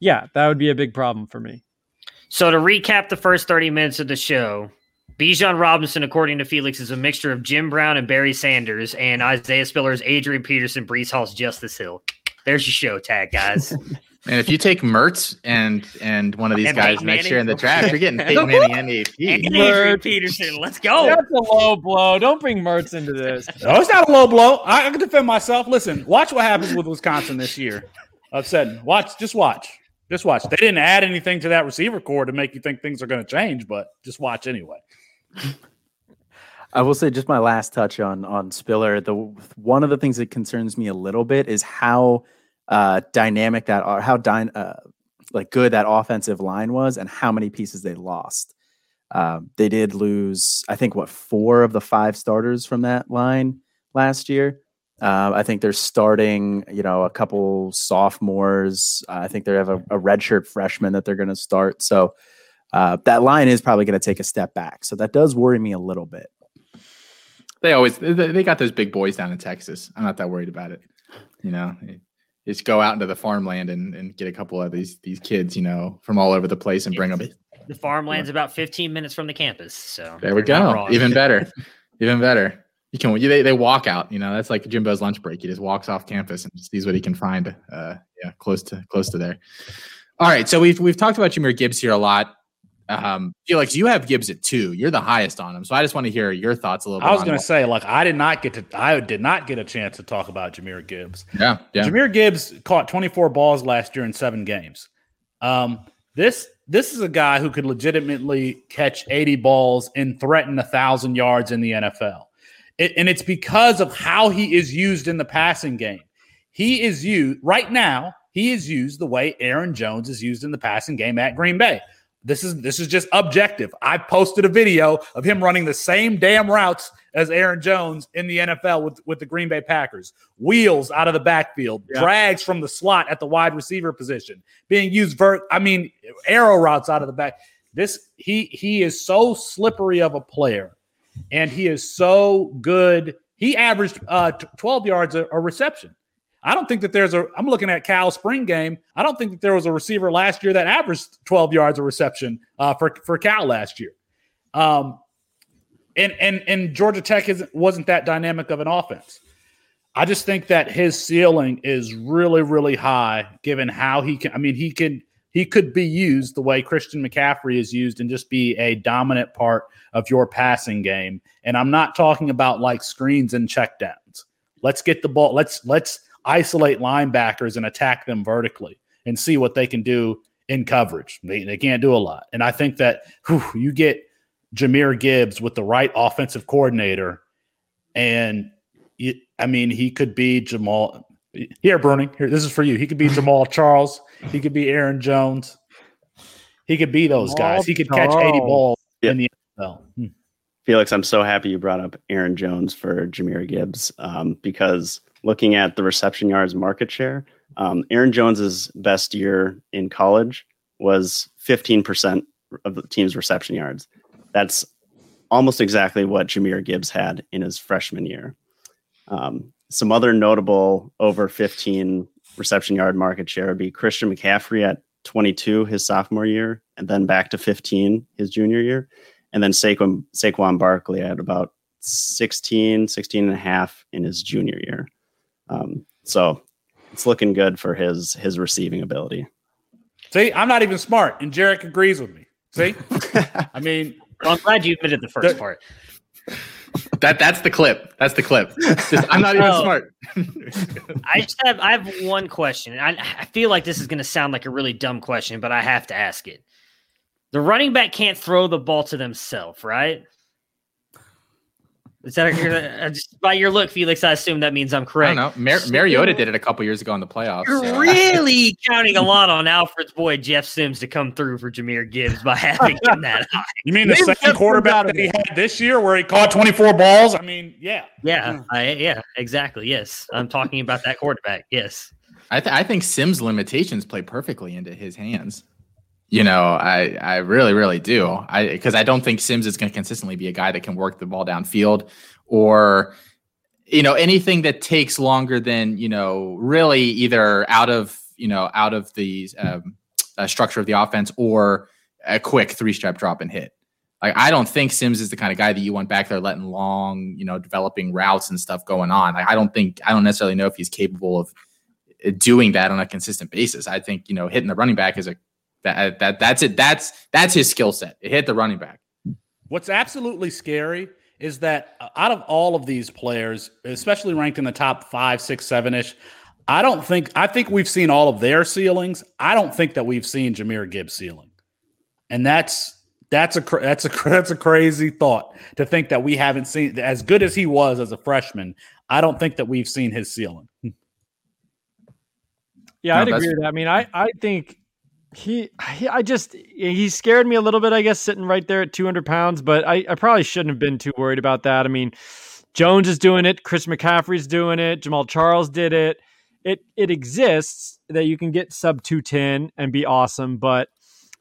yeah, that would be a big problem for me. So to recap the first 30 minutes of the show, Bijan Robinson, according to Felix, is a mixture of Jim Brown and Barry Sanders, and Isaiah Spiller's Adrian Peterson, Breece Hall's Justice Hill. There's your show tag, guys. And if you take Mertz and and one of these And guys Peyton next year in the draft, you're getting Peyton Manning and and Adrian Peterson, let's go. That's a low blow. Don't bring Mertz into this. No, it's not a low blow. I, I can defend myself. Listen, watch what happens with Wisconsin this year. I've watch, just watch, just watch. They didn't add anything to that receiver corps to make you think things are going to change, but just watch anyway. I will say just my last touch on on Spiller. The one of the things that concerns me a little bit is how uh, dynamic that or how dy- uh, like good that offensive line was and how many pieces they lost. Um, they did lose, I think, what four of the five starters from that line last year. Uh, I think they're starting, you know, a couple sophomores. Uh, I think they have a, a redshirt freshman that they're going to start. So uh, that line is probably going to take a step back. So that does worry me a little bit. They always they got those big boys down in Texas. I'm not that worried about it. You know, just go out into the farmland and, and get a couple of these these kids, you know, from all over the place and bring them. The farmland's about 15 minutes from the campus. So There we go. Even better. Even better. You can you, they, they walk out, you know, that's like Jimbo's lunch break. He just walks off campus and sees what he can find. Uh yeah, close to close to there. All right. So we've we've talked about Jahmyr Gibbs here a lot. Um Felix, you have Gibbs at two. You're the highest on him. So I just want to hear your thoughts a little bit. I was going to say, like, I did not get to, I did not get a chance to talk about Jahmyr Gibbs. Yeah, yeah. Jahmyr Gibbs caught 24 balls last year in seven games. Um, this this is a guy who could legitimately catch 80 balls and threaten a thousand yards in the NFL. It, and it's because of how he is used in the passing game. He is used right now. He is used the way Aaron Jones is used in the passing game at Green Bay. This is this is just objective. I posted a video of him running the same damn routes as Aaron Jones in the NFL with, with the Green Bay Packers. Wheels out of the backfield, Yeah. drags from the slot at the wide receiver position, being used vert. I mean, arrow routes out of the back. This he he is so slippery of a player, and he is so good. He averaged uh, 12 yards a, a reception. I don't think that there's a. I'm looking at Cal spring game. I don't think that there was a receiver last year that averaged 12 yards a reception uh, for for Cal last year. Um, and and and Georgia Tech isn't wasn't that dynamic of an offense. I just think that his ceiling is really really high, given how he can. I mean, he can he could be used the way Christian McCaffrey is used and just be a dominant part of your passing game. And I'm not talking about like screens and checkdowns. Let's get the ball. Let's let's isolate linebackers and attack them vertically and see what they can do in coverage. They, they can't do a lot. And I think that whew, you get Jahmyr Gibbs with the right offensive coordinator, and you, I mean, he could be Jamal. Here, Bruni, here, this is for you. He could be Jamal Charles. He could be Aaron Jones. He could be those Jamal guys. He could catch 80 balls Yep. in the NFL. Hmm. Felix, I'm so happy you brought up Aaron Jones for Jahmyr Gibbs um, because looking at the reception yards market share, um, Aaron Jones's best year in college was 15% of the team's reception yards. That's almost exactly what Jahmyr Gibbs had in his freshman year. Um, some other notable over 15 reception yard market share would be Christian McCaffrey at 22 his sophomore year, and then back to 15 his junior year and then Saquon, Saquon Barkley at about 16, 16 and a half in his junior year. Um, so it's looking good for his his receiving ability. See, I'm not even smart, and Jarek agrees with me. See, I mean, well, I'm glad you admitted the first The- part. That that's the clip. That's the clip. Just, I'm not even Oh. smart. I just have I have one question. I, I feel like this is going to sound like a really dumb question, but I have to ask it. The running back can't throw the ball to themselves, right? Is that a, uh, just by your look, Felix? I assume that means I'm I don't correct. know. Mar- Mariota did it a couple years ago in the playoffs. You're so- really counting a lot on Alfred's boy Jeff Sims to come through for Jahmyr Gibbs by having him that high. you mean the Maybe same Jeff quarterback that he had this year, where he caught 24 balls? I mean, yeah. Yeah, I, yeah, exactly. Yes, I'm talking about that quarterback. Yes. I, th- I think Sims' limitations play perfectly into his hands. You know, I I really really do. I because I don't think Sims is going to consistently be a guy that can work the ball downfield or you know anything that takes longer than you know really either out of you know out of the um, uh, structure of the offense or a quick three step drop and hit. Like I don't think Sims is the kind of guy that you want back there letting long you know developing routes and stuff going on. Like I don't think I don't necessarily know if he's capable of uh, doing that on a consistent basis. I think you know hitting the running back is a that that that's it. That's that's his skill set. It hit the running back. What's absolutely scary is that uh, out of all of these players, especially ranked in the top five, six, seven ish, I don't think I think we've seen all of their ceilings. I don't think that we've seen Jahmyr Gibbs ceiling, and that's that's a that's a that's a crazy thought to think that we haven't seen as good as he was as a freshman. I don't think that we've seen his ceiling. Yeah, No, I'd agree with that. I mean, I I think he, he I just he scared me a little bit. I guess sitting right there at 200 pounds, but I I probably shouldn't have been too worried about that. I mean, Jones is doing it, Chris McCaffrey's doing it, Jamal Charles did it. It it exists that you can get sub 210 and be awesome, but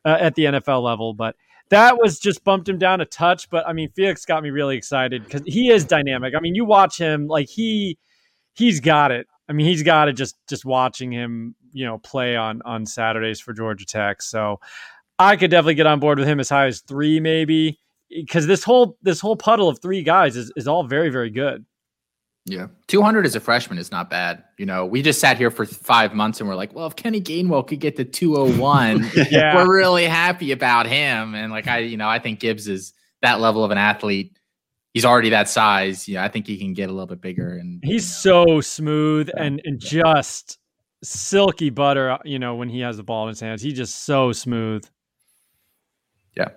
uh, at the NFL level, but. That was just bumped him down a touch, but I mean, Felix got me really excited because he is dynamic. I mean, you watch him like he he's got it. I mean, he's got it just just watching him, you know, play on on Saturdays for Georgia Tech. So I could definitely get on board with him as high as three, maybe, because this whole this whole puddle of three guys is is all very very good. Yeah, two hundred as a freshman is not bad. You know, we just sat here for five months and we're like, well, if Kenny Gainwell could get to two hundred one, Yeah. we're really happy about him. And like I, you know, I think Gibbs is that level of an athlete. He's already that size. Yeah, I think he can get a little bit bigger. And He's you know, so smooth and and just silky butter. You know, when he has the ball in his hands, he's just so smooth. Yeah.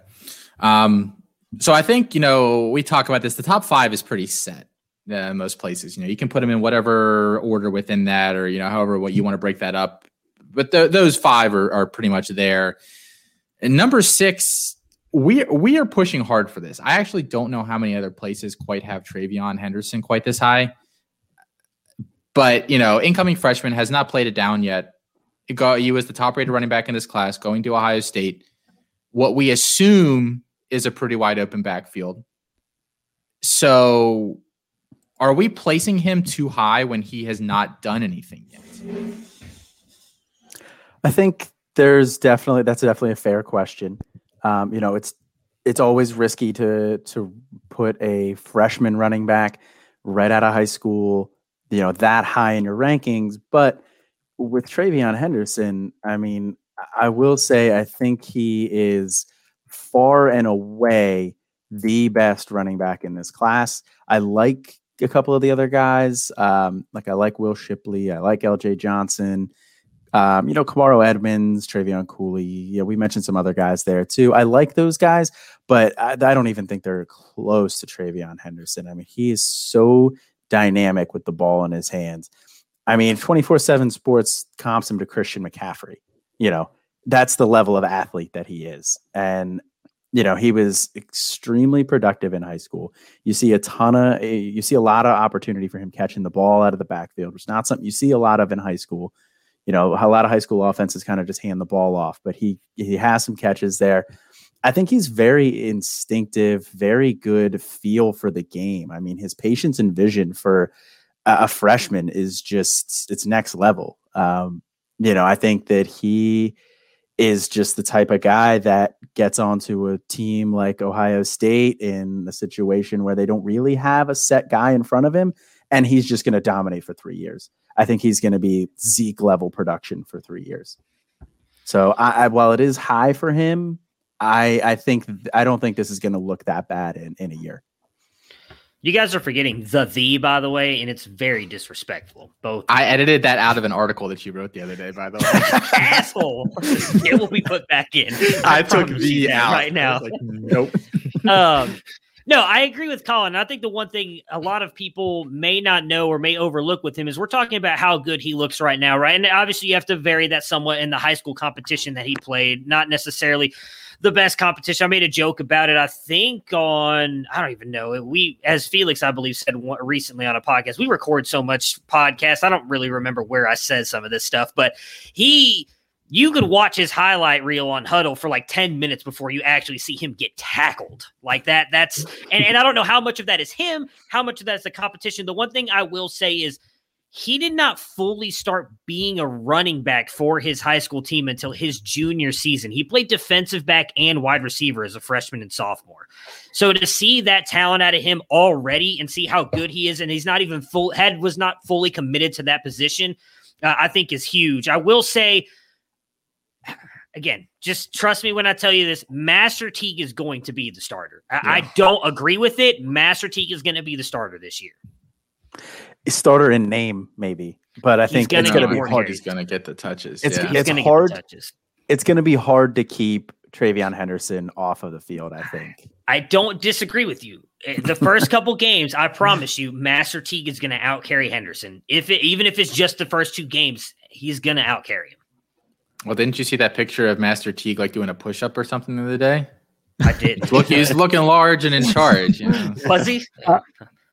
Um, so I think, you know, we talk about this. The top five is pretty set uh, in most places. You know, you can put them in whatever order within that or, you know, however what you want to break that up. But th- those five are, are pretty much there. And number six, we we are pushing hard for this. I actually don't know how many other places quite have TreVeyon Henderson quite this high. But you know, incoming freshman has not played it down yet. He was the top rated running back in this class, going to Ohio State. What we assume is a pretty wide open backfield. So, are we placing him too high when he has not done anything yet? I think there's definitely that's definitely a fair question. Um, you know, it's it's always risky to to put a freshman running back right out of high school, you know, that high in your rankings. But with TreVeyon Henderson, I mean, I will say I think he is far and away the best running back in this class. I like a couple of the other guys. Um, like I like Will Shipley, I like LJ Johnson. Um, you know, Kamaro Edmonds, Trevion Cooley. Yeah, we mentioned some other guys there too. I like those guys, but I, I don't even think they're close to TreVeyon Henderson. I mean, he is so dynamic with the ball in his hands. I mean, 24 7 sports comps him to Christian McCaffrey. You know, that's the level of athlete that he is. And, you know, he was extremely productive in high school. You see a ton of, you see a lot of opportunity for him catching the ball out of the backfield, which is not something you see a lot of in high school you know, a lot of high school offenses kind of just hand the ball off, but he he has some catches there. I think he's very instinctive, very good feel for the game. I mean, his patience and vision for a, freshman is just it's next level. Um, you know, I think that he is just the type of guy that gets onto a team like Ohio State in a situation where they don't really have a set guy in front of him and he's just going to dominate for three years. I think he's going to be Zeke level production for three years. So I, I, while it is high for him, I I think I don't think this is going to look that bad in in a year. You guys are forgetting the the by the way, and it's very disrespectful. Both I edited that out of an article that you wrote the other day. By the way, asshole, it will be put back in. I, I took the out right now. Like, nope. um, no, I agree with Colin. I think the one thing a lot of people may not know or may overlook with him is we're talking about how good he looks right now, right? And obviously, you have to vary that somewhat in the high school competition that he played, not necessarily the best competition. I made a joke about it. I think on I don't even know. We as Felix I believe said recently on a podcast. We record so much podcast. I don't really remember where I said some of this stuff, but he you could watch his highlight reel on huddle for like 10 minutes before you actually see him get tackled like that. That's and, and I don't know how much of that is him, how much of that is the competition. The one thing I will say is he did not fully start being a running back for his high school team until his junior season. He played defensive back and wide receiver as a freshman and sophomore. So to see that talent out of him already and see how good he is, and he's not even full head was not fully committed to that position, uh, I think is huge. I will say again, just trust me when I tell you this. Master Teague is going to be the starter. I, yeah. I don't agree with it. Master Teague is going to be the starter this year starter in name, maybe, but I think it's going to be hard. He's going to get the touches. It's, yeah. it's hard. It's going to be hard to keep TreVeyon Henderson off of the field. I think. I don't disagree with you. Eh, the first couple games, I promise you, Master Teague is going to out carry Henderson. If it, even if it's just the first two games, he's going to out carry him. Well, didn't you see that picture of Master Teague like doing a push up or something the other day? I did. Look, he's looking large and in charge. You know? Was he? Uh,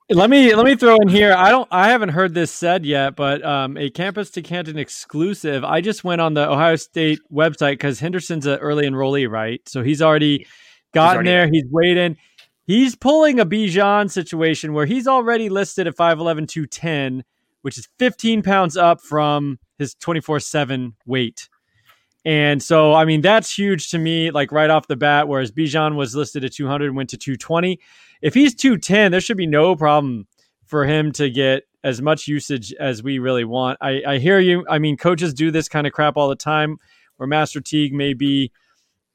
let me let me throw in here. I don't I haven't heard this said yet, but um, a campus to Canton exclusive. I just went on the Ohio State website because Henderson's an early enrollee, right? So he's already gotten he's already there. He's waiting. He's pulling a Bijan situation where he's already listed at 5'11, 210, which is 15 pounds up from his 24 7 weight. And so, I mean, that's huge to me, like right off the bat. Whereas Bijan was listed at 200 and went to 220. If he's 210, there should be no problem for him to get as much usage as we really want. I, I hear you. I mean, coaches do this kind of crap all the time where Master Teague may be,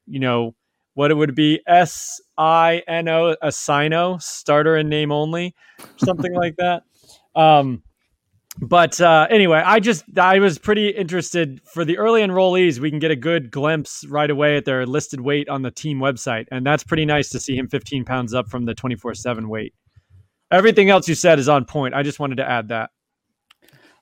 you know, what it would be S I N O, a Sino, starter and name only, something like that. Um, but uh, anyway, I just I was pretty interested for the early enrollees. We can get a good glimpse right away at their listed weight on the team website, and that's pretty nice to see him 15 pounds up from the 24 seven weight. Everything else you said is on point. I just wanted to add that.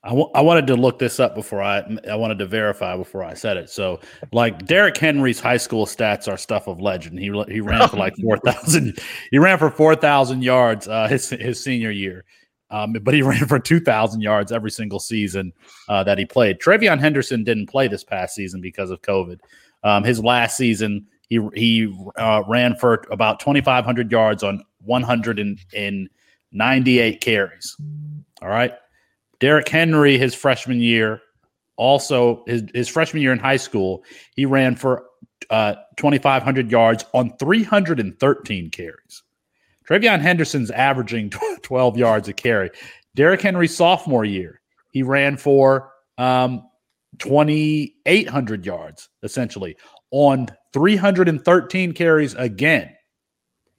I, w- I wanted to look this up before I I wanted to verify before I said it. So, like Derrick Henry's high school stats are stuff of legend. He he ran for like four thousand. He ran for four thousand yards uh, his his senior year. Um, but he ran for 2,000 yards every single season uh, that he played. TreVeyon Henderson didn't play this past season because of COVID. Um, his last season, he he uh, ran for about 2,500 yards on 198 carries. All right. Derrick Henry, his freshman year, also his, his freshman year in high school, he ran for uh, 2,500 yards on 313 carries. TreVeyon Henderson's averaging 12 yards a carry. Derrick Henry sophomore year, he ran for um, 2,800 yards essentially on 313 carries again.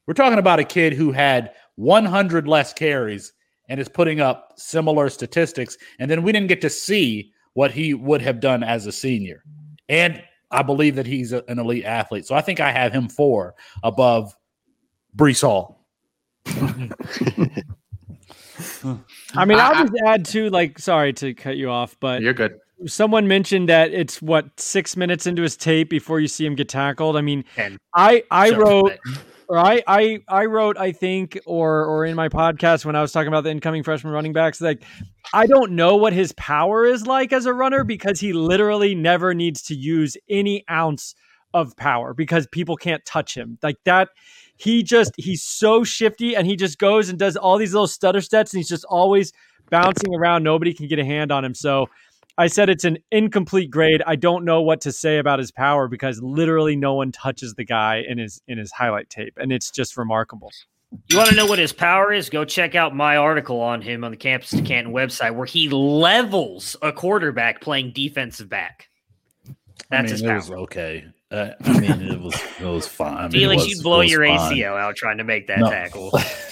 We're talking about a kid who had 100 less carries and is putting up similar statistics. And then we didn't get to see what he would have done as a senior. And I believe that he's a, an elite athlete. So I think I have him four above Breece Hall. I mean, I'll just add to like, sorry to cut you off, but you're good. Someone mentioned that it's what six minutes into his tape before you see him get tackled. I mean, I I wrote, or I I I wrote, I think, or or in my podcast when I was talking about the incoming freshman running backs, like I don't know what his power is like as a runner because he literally never needs to use any ounce of power because people can't touch him like that he just he's so shifty and he just goes and does all these little stutter steps and he's just always bouncing around. Nobody can get a hand on him. So I said it's an incomplete grade. I don't know what to say about his power because literally no one touches the guy in his in his highlight tape, and it's just remarkable. You want to know what his power is? Go check out my article on him on the Campus to Canton website where he levels a quarterback playing defensive back. That's I mean, his power. was okay. Uh, I mean, it was it was fine. I mean, Felix, was- you'd blow your fine. ACL out trying to make that No. tackle.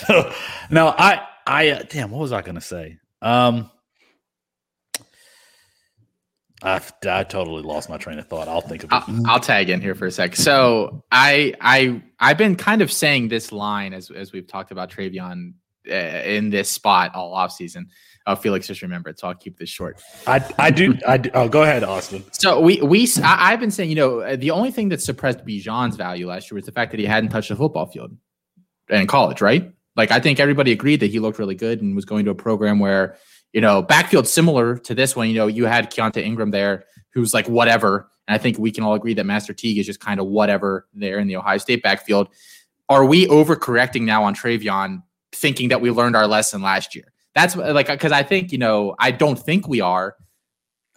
no, I, I, uh, damn, what was I going to say? Um, I, I totally lost my train of thought. I'll think of it. I'll, I'll tag in here for a sec. So I I I've been kind of saying this line as as we've talked about TreVeyon uh, in this spot all offseason. Oh, Felix just remembered, so I'll keep this short. I, I do, I do. Oh, go ahead, Austin. So we we I, I've been saying, you know, uh, the only thing that suppressed Bijan's value last year was the fact that he hadn't touched a football field in college, right? Like I think everybody agreed that he looked really good and was going to a program where, you know, backfield similar to this one. You know, you had Keaontay Ingram there, who's like whatever, and I think we can all agree that Master Teague is just kind of whatever there in the Ohio State backfield. Are we overcorrecting now on TreVeyon, thinking that we learned our lesson last year? That's like because I think you know I don't think we are,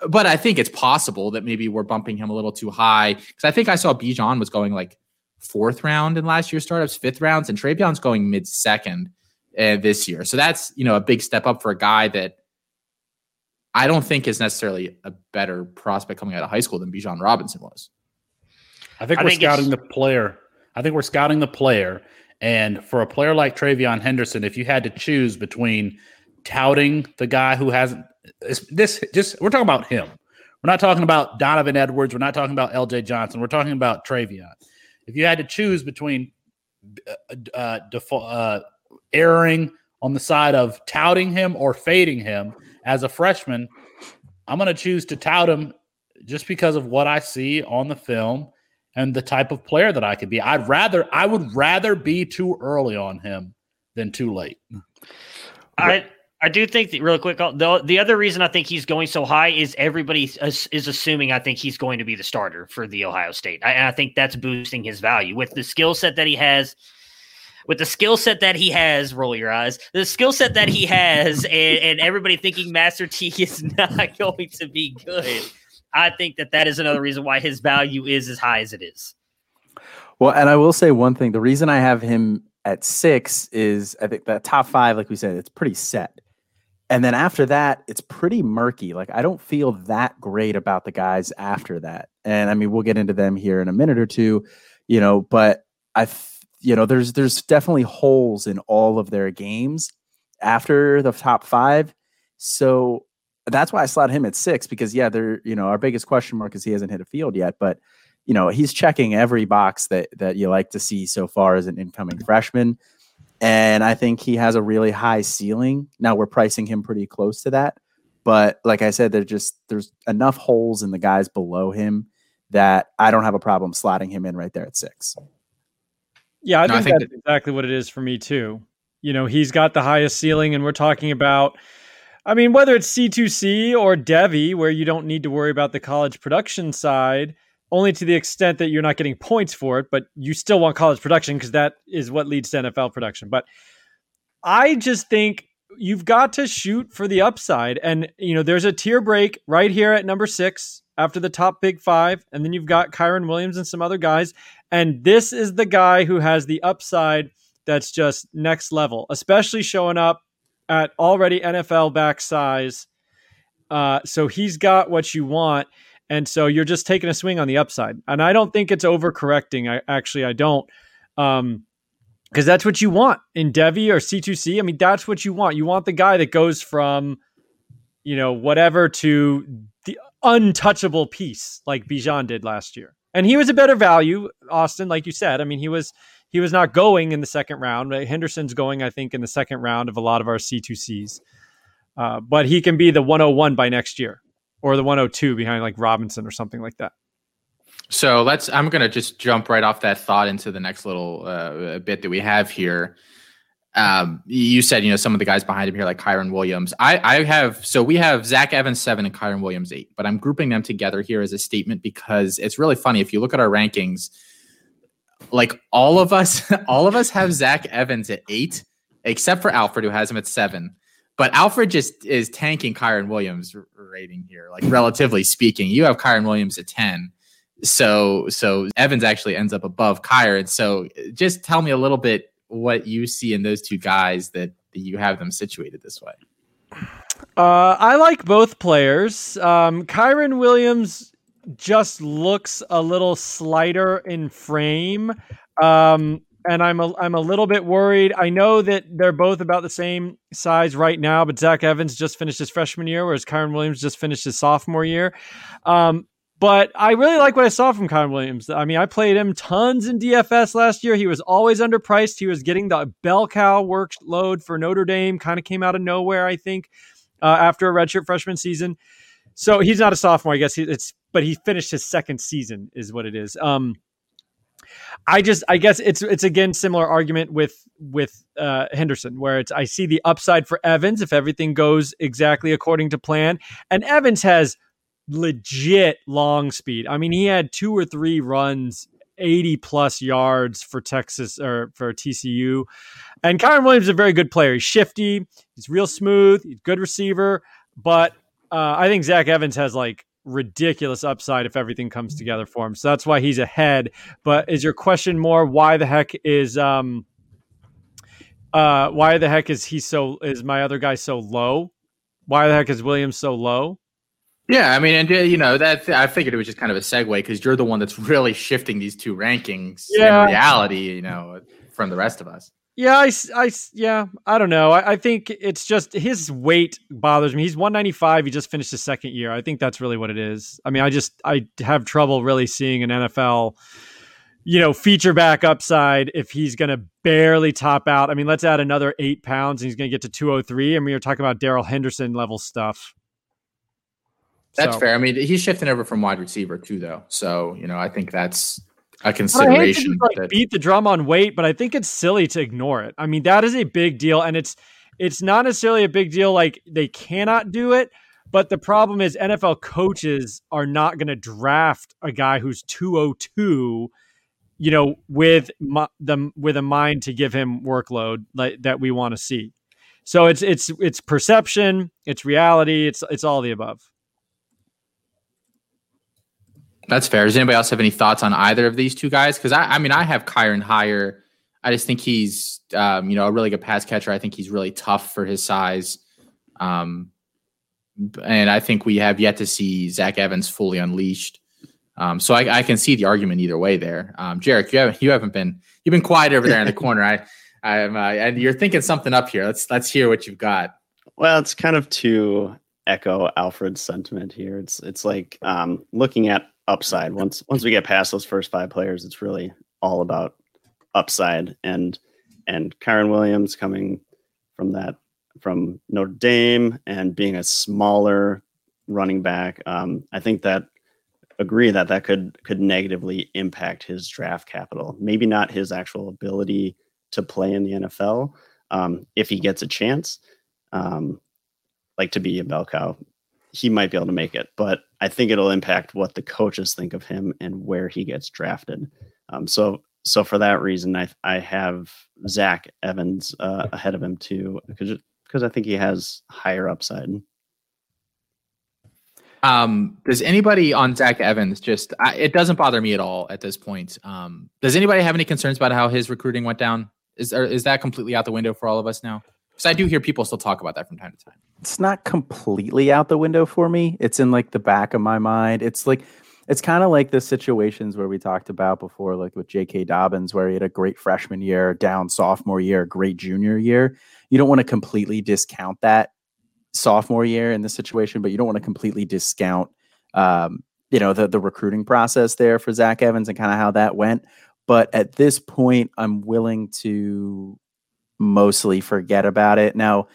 but I think it's possible that maybe we're bumping him a little too high because I think I saw Bijan was going like fourth round in last year's startups, fifth rounds, and Trayvon's going mid second uh, this year. So that's you know a big step up for a guy that I don't think is necessarily a better prospect coming out of high school than Bijan Robinson was. I think I we're think scouting the player. I think we're scouting the player. And for a player like TreVeyon Henderson, if you had to choose between touting the guy who hasn't this, just we're talking about him. We're not talking about Donovan Edwards. We're not talking about LJ Johnson. We're talking about TreVeyon. If you had to choose between uh, uh, uh, erring on the side of touting him or fading him as a freshman, I'm going to choose to tout him just because of what I see on the film and the type of player that I could be. I'd rather I would rather be too early on him than too late. I I do think that real quick. The the other reason I think he's going so high is everybody is, is assuming I think he's going to be the starter for the Ohio State, I, and I think that's boosting his value with the skill set that he has. With the skill set that he has, roll your eyes. The skill set that he has, and, and everybody thinking Master T is not going to be good. I think that that is another reason why his value is as high as it is. Well, and I will say one thing. The reason I have him at six is I think that top five, like we said, it's pretty set. And then after that, it's pretty murky. Like I don't feel that great about the guys after that. And I mean, we'll get into them here in a minute or two, you know, but I you know, there's there's definitely holes in all of their games after the top five. So that's why I slot him at six because yeah, they're you know our biggest question mark is he hasn't hit a field yet, but you know he's checking every box that that you like to see so far as an incoming mm-hmm. freshman and i think he has a really high ceiling now we're pricing him pretty close to that but like i said there's just there's enough holes in the guys below him that i don't have a problem slotting him in right there at six Yeah, I No, I think, think that's exactly what it is for me too. You know, he's got the highest ceiling, and we're talking about. I mean, whether it's C2C or Devy, where you don't need to worry about the college production side, only to the extent that you're not getting points for it, but you still want college production because that is what leads to NFL production. But I just think you've got to shoot for the upside. And, you know, there's a tier break right here at number six after the top big five. And then you've got Kyren Williams and some other guys. And this is the guy who has the upside that's just next level, especially showing up at already NFL back size. Uh, so he's got what you want. And so you're just taking a swing on the upside. And I don't think it's overcorrecting. I actually I don't. Um, because that's what you want in Devy or C2C. I mean, that's what you want. You want the guy that goes from, you know, whatever to the untouchable piece like Bijan did last year. And he was a better value, Austin, like you said. I mean, he was he was not going in the second round. Henderson's going, I think, in the second round of a lot of our C2Cs. Uh, but he can be the 101 by next year or the 102 behind like Robinson or something like that. So let's. I'm gonna just jump right off that thought into the next little uh, bit that we have here. Um, you said you know some of the guys behind him here, like Kyren Williams. I I have so we have Zach Evans seven and Kyren Williams eight, but I'm grouping them together here as a statement because it's really funny if you look at our rankings. Like all of us, all of us have Zach Evans at eight, except for Alfred who has him at seven. But Alfred just is tanking Kyren Williams rating here, like relatively speaking. You have Kyren Williams at ten. So so Evans actually ends up above Kyren. So just tell me a little bit what you see in those two guys that, that you have them situated this way. Uh, I like both players. Um, Kyren Williams just looks a little slighter in frame. Um, and I'm a, I'm a little bit worried. I know that they're both about the same size right now, but Zach Evans just finished his freshman year, whereas Kyren Williams just finished his sophomore year. Um, but I really like what I saw from Kyren Williams. I mean, I played him tons in DFS last year. He was always underpriced. He was getting the bell cow workload for Notre Dame, kind of came out of nowhere, I think, uh, after a redshirt freshman season. So he's not a sophomore, I guess. He, it's but he finished his second season, is what it is. Um, I just I guess it's it's again similar argument with with uh, Henderson where it's I see the upside for Evans if everything goes exactly according to plan and Evans has legit long speed. I mean he had two or three runs 80 plus yards for Texas or for TCU. And Kyren Williams is a very good player. He's shifty, he's real smooth, he's good receiver, but uh, I think Zach Evans has like ridiculous upside if everything comes together for him. So that's why he's ahead. But is your question more why the heck is um uh why the heck is he so is my other guy so low? Why the heck is Williams so low? Yeah, I mean, and you know that I figured it was just kind of a segue because you're the one that's really shifting these two rankings yeah. in reality, you know, from the rest of us. Yeah, I, I, yeah, I don't know. I, I, think it's just his weight bothers me. He's 195. He just finished his second year. I think that's really what it is. I mean, I just I have trouble really seeing an NFL, you know, feature back upside if he's going to barely top out. I mean, let's add another eight pounds and he's going to get to 203. I mean, you're talking about Darrell Henderson level stuff. That's so. fair. I mean, he's shifting over from wide receiver too, though. So you know, I think that's a consideration. Just, like, that, beat the drum on weight, but I think it's silly to ignore it. I mean, that is a big deal, and it's it's not necessarily a big deal like they cannot do it. But the problem is NFL coaches are not going to draft a guy who's 202, you know, with the with a mind to give him workload like, that we want to see. So it's it's it's perception, it's reality, it's it's all the above. That's fair. Does anybody else have any thoughts on either of these two guys? Because I, I mean, I have Kyren higher. I just think he's, um, you know, a really good pass catcher. I think he's really tough for his size. Um, and I think we have yet to see Zach Evans fully unleashed. Um, so I, I, can see the argument either way there. Um, Jarek, you haven't you haven't been you've been quiet over there in the corner. I, I'm uh, and you're thinking something up here. Let's let's hear what you've got. Well, it's kind of to echo Alfred's sentiment here. It's it's like um, looking at upside. Once once we get past those first five players, it's really all about upside and and Kyren Williams coming from that from Notre Dame and being a smaller running back. Um, I think that agree that that could could negatively impact his draft capital. Maybe not his actual ability to play in the NFL um, if he gets a chance, um, like to be a bell cow he might be able to make it, but I think it'll impact what the coaches think of him and where he gets drafted. Um, so, so for that reason, I I have Zach Evans uh, ahead of him too, because because I think he has higher upside. Um, does anybody on Zach Evans just? I, it doesn't bother me at all at this point. Um, does anybody have any concerns about how his recruiting went down? Is is that completely out the window for all of us now? Because I do hear people still talk about that from time to time. It's not completely out the window for me. It's in like the back of my mind. It's like it's kind of like the situations where we talked about before, like with J.K. Dobbins, where he had a great freshman year, down sophomore year, great junior year. You don't want to completely discount that sophomore year in this situation, but you don't want to completely discount, um, you know, the the recruiting process there for Zach Evans and kind of how that went. But at this point, I'm willing to mostly forget about it. Now,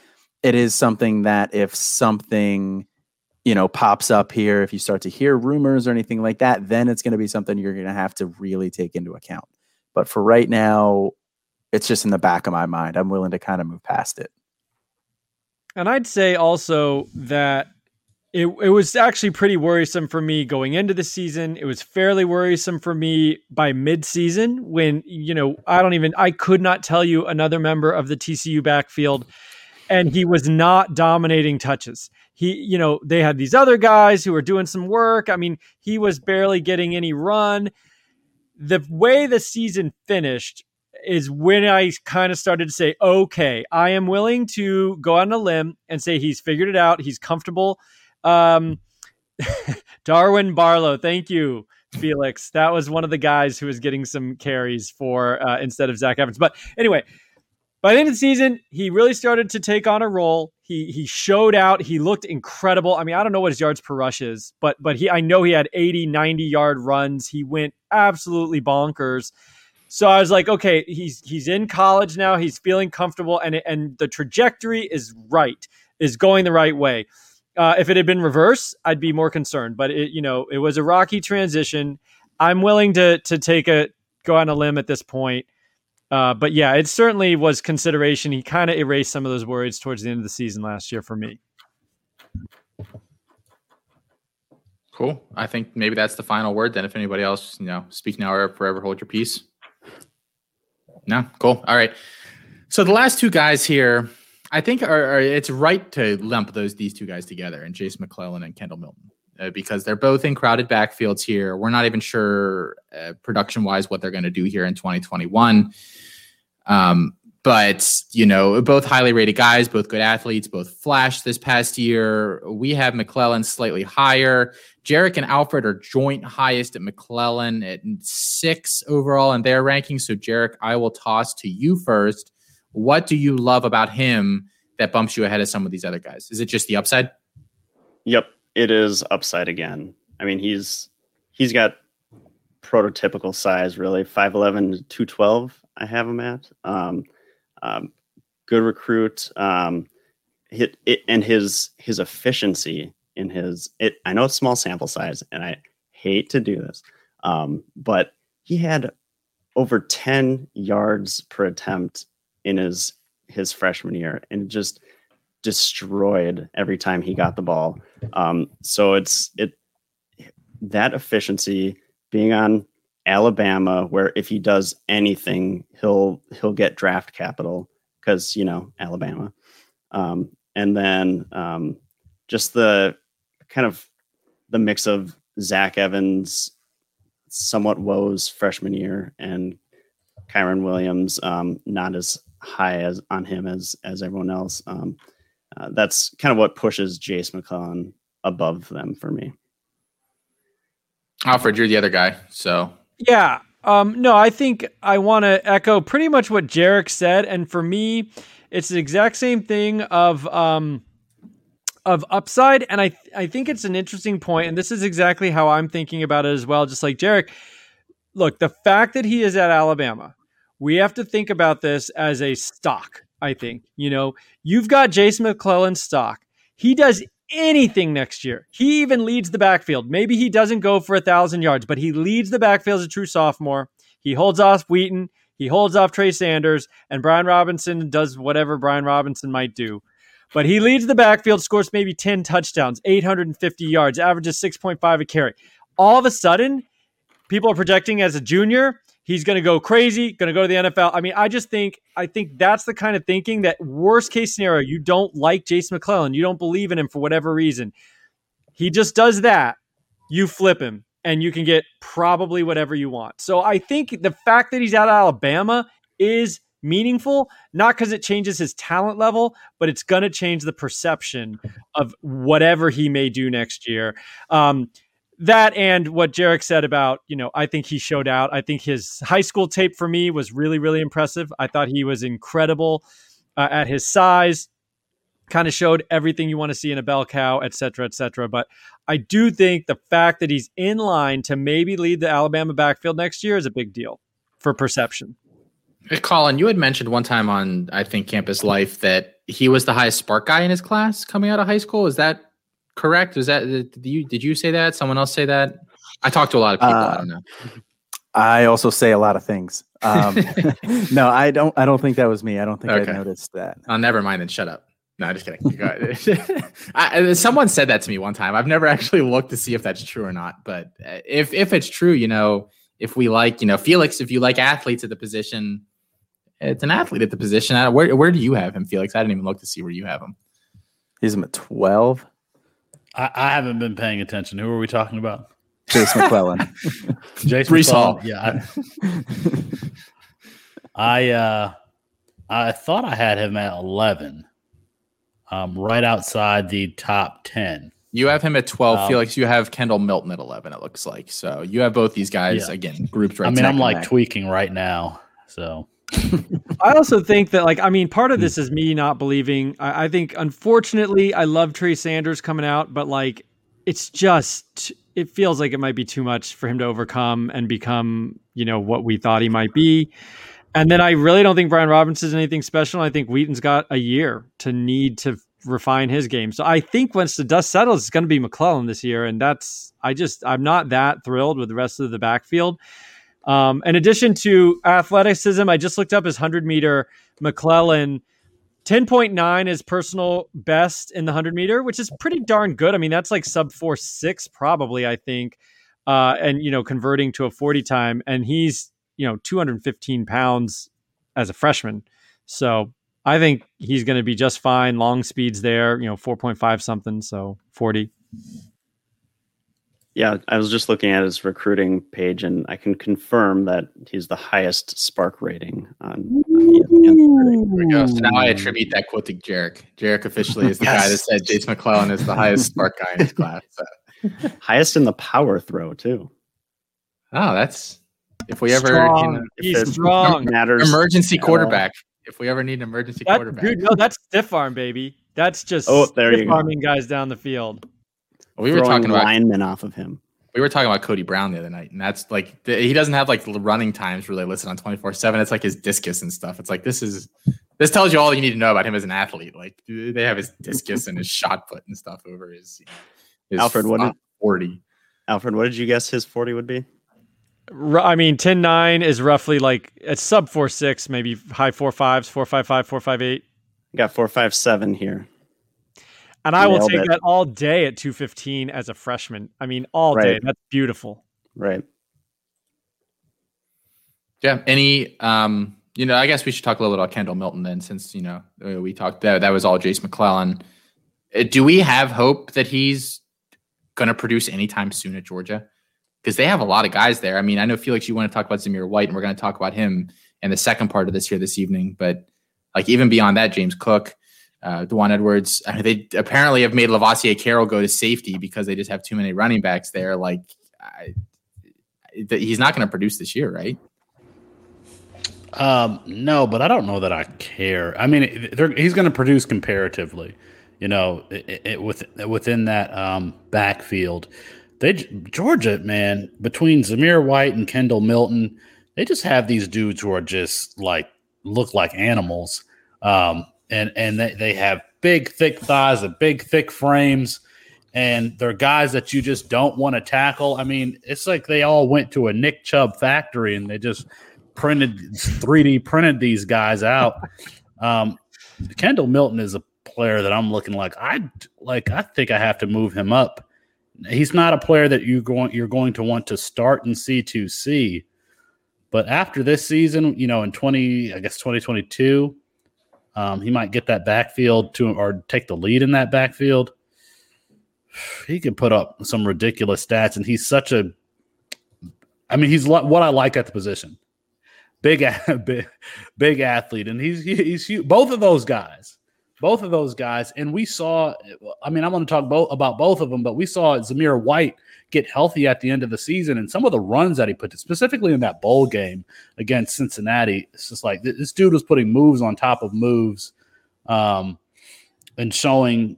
it is something that if something you know pops up here if you start to hear rumors or anything like that then it's going to be something you're going to have to really take into account. But for right now it's just in the back of my mind. I'm willing to kind of move past it. And i'd say also that it, it was actually pretty worrisome for me going into the season. It was fairly worrisome for me by midseason when, you know, I don't even, I could not tell you another member of the TCU backfield, and he was not dominating touches. He, you know, they had these other guys who were doing some work. I mean, he was barely getting any run. The way the season finished, is when I kind of started to say, okay, I am willing to go on a limb and say he's figured it out. He's comfortable. Um, Darwin Barlow, thank you, Felix. That was one of the guys who was getting some carries for uh, instead of Zach Evans. But anyway, by the end of the season, he really started to take on a role. He he showed out. He looked incredible. I mean, I don't know what his yards per rush is, but but he I know he had 80, 90 yard runs. He went absolutely bonkers. So I was like, okay, he's he's in college now. He's feeling comfortable, and and the trajectory is right, is going the right way. Uh, if it had been reverse, I'd be more concerned. But it, you know, it was a rocky transition. I'm willing to to take a go on a limb at this point. Uh, but yeah, it certainly was consideration. He kind of erased some of those worries towards the end of the season last year for me. Cool. I think maybe that's the final word. Then, if anybody else, you know, speak now or forever hold your peace. No, cool. All right. So the last two guys here, I think are, are, it's right to lump those these two guys together, and Jason McClellan and Kendall Milton, uh, because they're both in crowded backfields here. We're not even sure uh, production wise what they're going to do here in 2021. Um, but you know, both highly rated guys, both good athletes, both flashed this past year. We have McClellan slightly higher. Jarek and Alfred are joint highest at McClellan at six overall in their rankings. So, Jarek, I will toss to you first. What do you love about him that bumps you ahead of some of these other guys? Is it just the upside? Yep, it is upside again. I mean, he's he's got prototypical size, really 5'11 212. I have him at. Um, um, good recruit. Um, hit it, and his his efficiency in his it I know it's small sample size and I hate to do this. Um, but he had over 10 yards per attempt in his his freshman year and just destroyed every time he got the ball. Um, so it's it that efficiency being on Alabama, where if he does anything, he'll he'll get draft capital because you know Alabama, um, and then um, just the kind of the mix of Zach Evans, somewhat woes freshman year, and Kyren Williams, um, not as high as on him as as everyone else. Um, uh, that's kind of what pushes Jase McClellan above them for me. Alfred, you're the other guy, so yeah. Um, no, I think I want to echo pretty much what Jarek said, and for me, it's the exact same thing of um, of upside, and I I think it's an interesting point, and this is exactly how I'm thinking about it as well. Just like Jarek, look, the fact that he is at Alabama, we have to think about this as a stock. I think you know you've got Jason McClellan stock. He does anything next year. He even leads the backfield. Maybe he doesn't go for a thousand yards, but he leads the backfield as a true sophomore. He holds off Wheaton. He holds off Trey Sanders, and Brian Robinson does whatever Brian Robinson might do. But he leads the backfield, scores maybe 10 touchdowns, 850 yards, averages 6.5 a carry. All of a sudden, people are projecting as a junior, he's going to go crazy, going to go to the NFL. I mean, I just think I think that's the kind of thinking that worst case scenario, you don't like Jason McClellan, you don't believe in him for whatever reason. He just does that, you flip him and you can get probably whatever you want. So I think the fact that he's out of Alabama is meaningful, not because it changes his talent level, but it's going to change the perception of whatever he may do next year. Um, that and what Jarek said about, you know, I think he showed out. I think his high school tape for me was really, really impressive. I thought he was incredible uh, at his size, kind of showed everything you want to see in a bell cow, et cetera, et cetera. But I do think the fact that he's in line to maybe lead the Alabama backfield next year is a big deal for perception. Hey, Colin, you had mentioned one time on I think Campus Life that he was the highest spark guy in his class coming out of high school. Is that correct? Was that did you did you say that? Someone else say that? I talked to a lot of people. Uh, I don't know. I also say a lot of things. Um, no, I don't. I don't think that was me. I don't think okay. I noticed that. Oh, never mind. Then shut up. No, I'm just kidding. I, someone said that to me one time. I've never actually looked to see if that's true or not. But uh, if if it's true, you know, if we like, you know, Felix, if you like athletes at the position, it's an athlete at the position. Where where do you have him, Felix? I didn't even look to see where you have him. He's him at twelve. I, I haven't been paying attention. Who are we talking about? Jason McClellan. Jason Breece Hall. Yeah. I uh, I thought I had him at eleven, um, right outside the top ten. You have him at 12. Um, Felix, you have Kendall Milton at 11, it looks like. So you have both these guys, Yeah. again, grouped right I mean, I'm like neck. tweaking right now. So I also think that, like, I mean, part of hmm. this is me not believing. I, I think, unfortunately, I love Trey Sanders coming out, but like, it's just, it feels like it might be too much for him to overcome and become, you know, what we thought he might be. And then I really don't think Brian Robinson is anything special. I think Wheaton's got a year to need to refine his game. So I think once the dust settles, it's going to be McClellan this year. And that's, I just, I'm not that thrilled with the rest of the backfield. Um, in addition to athleticism, I just looked up his 100 meter McClellan. 10.9 is personal best in the 100 meter, which is pretty darn good. I mean, that's like sub 4 6, probably, I think. Uh, and, you know, converting to a 40 time. And he's, you know, 215 pounds as a freshman. So I think he's going to be just fine. Long speeds there, you know, 4.5 something. So 40. Yeah, I was just looking at his recruiting page, and I can confirm that he's the highest SPARQ rating on. on ESPN. There we go. So now I attribute that quote to Jarek. Jarek officially is the guy that said Jase McClellan is the highest spark guy in his class. So. highest in the power throw too. Oh, that's if we ever Strong. you know, If He's strong. Matters. emergency quarterback. If we ever need an emergency That, quarterback, dude, no, that's stiff arm, baby. That's just Oh, there you stiff go. arming guys down the field. We were talking about linemen off of him. we were talking about Cody Brown the other night, and that's like th- he doesn't have like running times really listed on twenty four seven. It's like his discus and stuff. It's like this is this tells you all you need to know about him as an athlete. Like they have his discus and his shot put and stuff over his. You know, his Alfred, what did- forty? Alfred, what did you guess his forty would be? I mean, 10 9 is roughly like it's sub 4 6, maybe high 4 5s, 4 5 5, 4 5 8. Got four five seven here. And I will Nailed take it. that all day at 215 as a freshman. I mean, all day. That's beautiful. Right. Yeah. Any um, you know, I guess we should talk a little bit about Kendall Milton then, since you know we talked that that was all Jase McClellan. Uh, Do we have hope that he's going to produce anytime soon at Georgia? Because they have a lot of guys there. I mean, I know Felix, you want to talk about Zamir White, and we're going to talk about him in the second part of this here this evening. But like even beyond that, James Cook, uh, Edwards, they apparently have made Lovasea Carroll go to safety because they just have too many running backs there. Like, I, th- he's not going to produce this year, right? Um, no, but I don't know that I care. I mean, he's going to produce comparatively, you know, it, it, with, within that um, backfield. They Georgia, man, between Zamir White and Kendall Milton, they just have these dudes who are just like look like animals, um, and and they, they have big, thick thighs and big, thick frames, and they're guys that you just don't want to tackle. I mean, it's like they all went to a Nick Chubb factory and they just printed 3D printed these guys out. Um, Kendall Milton is a player that I'm looking like I like. I think I have to move him up. He's not a player that you going you're going to want to start in C2C. But after this season, you know, in 20, I guess 2022, um, he might get that backfield to or take the lead in that backfield. He could put up some ridiculous stats, and he's such a. I mean, he's what I like at the position big, big, big athlete, and he's he's huge. both of those guys, both of those guys, and we saw. I mean, I'm going to talk both about both of them, but we saw Zamir White get healthy at the end of the season, and some of the runs that he put, specifically in that bowl game against Cincinnati, it's just like this dude was putting moves on top of moves, um, and showing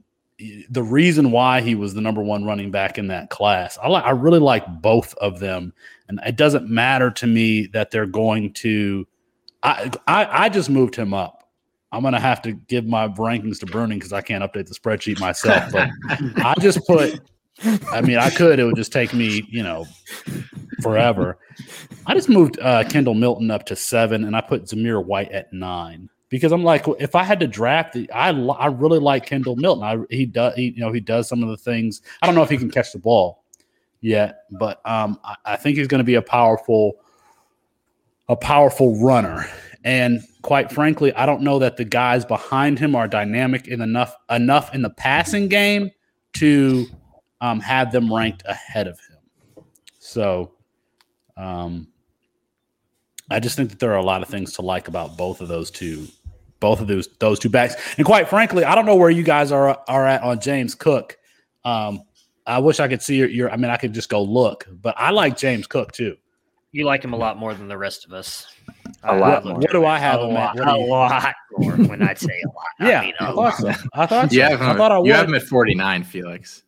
the reason why he was the number one running back in that class. I, li- I really like both of them, and it doesn't matter to me that they're going to. I I, I just moved him up. I'm gonna have to give my rankings to Bruning because I can't update the spreadsheet myself. But I just put. I mean, I could. It would just take me, you know, forever. I just moved uh, Kendall Milton up to seven, and I put Zamir White at nine because I'm like, if I had to draft, I I really like Kendall Milton. I he does, he, you know, he does some of the things. I don't know if he can catch the ball yet, but um, I, I think he's going to be a powerful, a powerful runner. And quite frankly, I don't know that the guys behind him are dynamic in enough enough in the passing game to um, have them ranked ahead of him. So, um, I just think that there are a lot of things to like about both of those two, both of those those two backs. And quite frankly, I don't know where you guys are are at on James Cook. Um, I wish I could see your, your. I mean, I could just go look, but I like James Cook too. You like him a lot more than the rest of us. A I- lot I looked more. What do. I have A him lot, at? A lot more when I say a lot. Yeah, I mean, I a thought lot. so. I thought so. You have I thought I would. you have him at 49, Felix.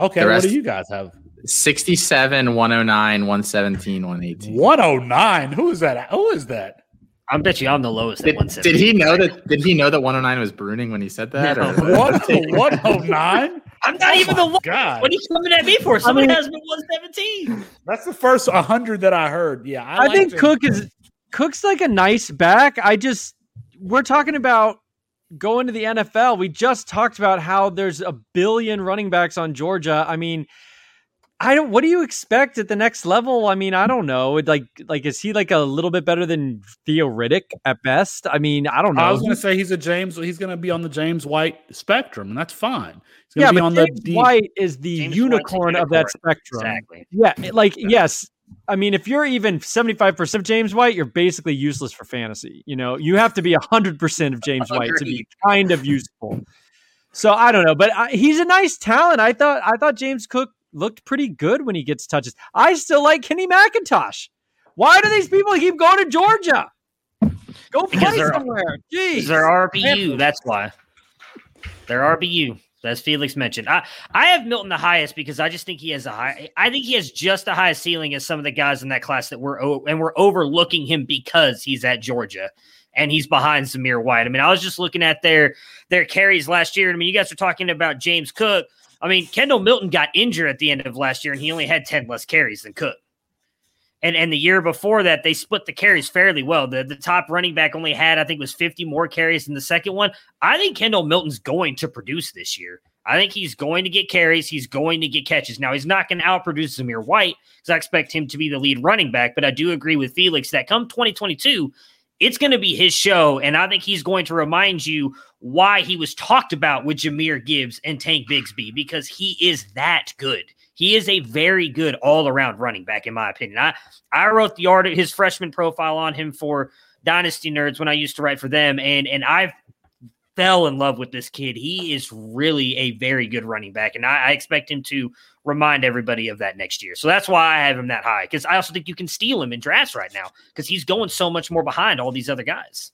Okay, the what rest- do you guys have? 67, 109, 117, 118. One oh nine. Who is that? Who is that? I bet you I'm the lowest Did, 170. did he know that? Did he know that 109 was bruning when he said that? No. or- What? One oh nine. I'm not even the oh lowest. God, What are you coming at me for? Someone mean- has me 117. that's the first hundred that I heard. Yeah, I, I, think James Cook is Cook's like a nice back. I just we're talking about going to the NFL. We just talked about how there's a billion running backs on Georgia. I mean, I don't. What do you expect at the next level? I mean, I don't know. Like, like is he like a little bit better than Theo Riddick at best? I mean, I don't know. I was going to say he's a James. He's going to be on the James White spectrum, and that's fine. He's yeah, going to be but on the James White is the James White's a unicorn of that spectrum. Exactly. Yeah, it- like yes. I mean, if you're even 75% of James White, you're basically useless for fantasy. You know, you have to be 100% of James White to be kind of useful. So I don't know, but I, he's a nice talent. I thought I thought James Cook looked pretty good when he gets touches. I still like Kenny McIntosh. Why do these people keep going to Georgia? Go play somewhere. Jeez. They're RBU. That's why. They're RBU. As Felix mentioned, I, I have Milton the highest because I just think he has a high. I think he has just the highest ceiling as some of the guys in that class that we're and we're overlooking him because he's at Georgia and he's behind Zamir White. I mean, I was just looking at their their carries last year. I mean, you guys are talking about James Cook. I mean, Kendall Milton got injured at the end of last year and he only had ten less carries than Cook. And and the year before that, they split the carries fairly well. The the top running back only had, I think, was 50 more carries than the second one. I think Kendall Milton's going to produce this year. I think he's going to get carries. He's going to get catches. Now, he's not going to outproduce Zamir White because I expect him to be the lead running back. But I do agree with Felix that come 2022, it's going to be his show. And I think he's going to remind you why he was talked about with Jahmyr Gibbs and Tank Bigsby because he is that good. He is a very good all around running back, in my opinion. I, I wrote the art his freshman profile on him for Dynasty Nerds when I used to write for them, and and I fell in love with this kid. He is really a very good running back, and I, I expect him to remind everybody of that next year. So that's why I have him that high because I also think you can steal him in drafts right now because he's going so much more behind all these other guys.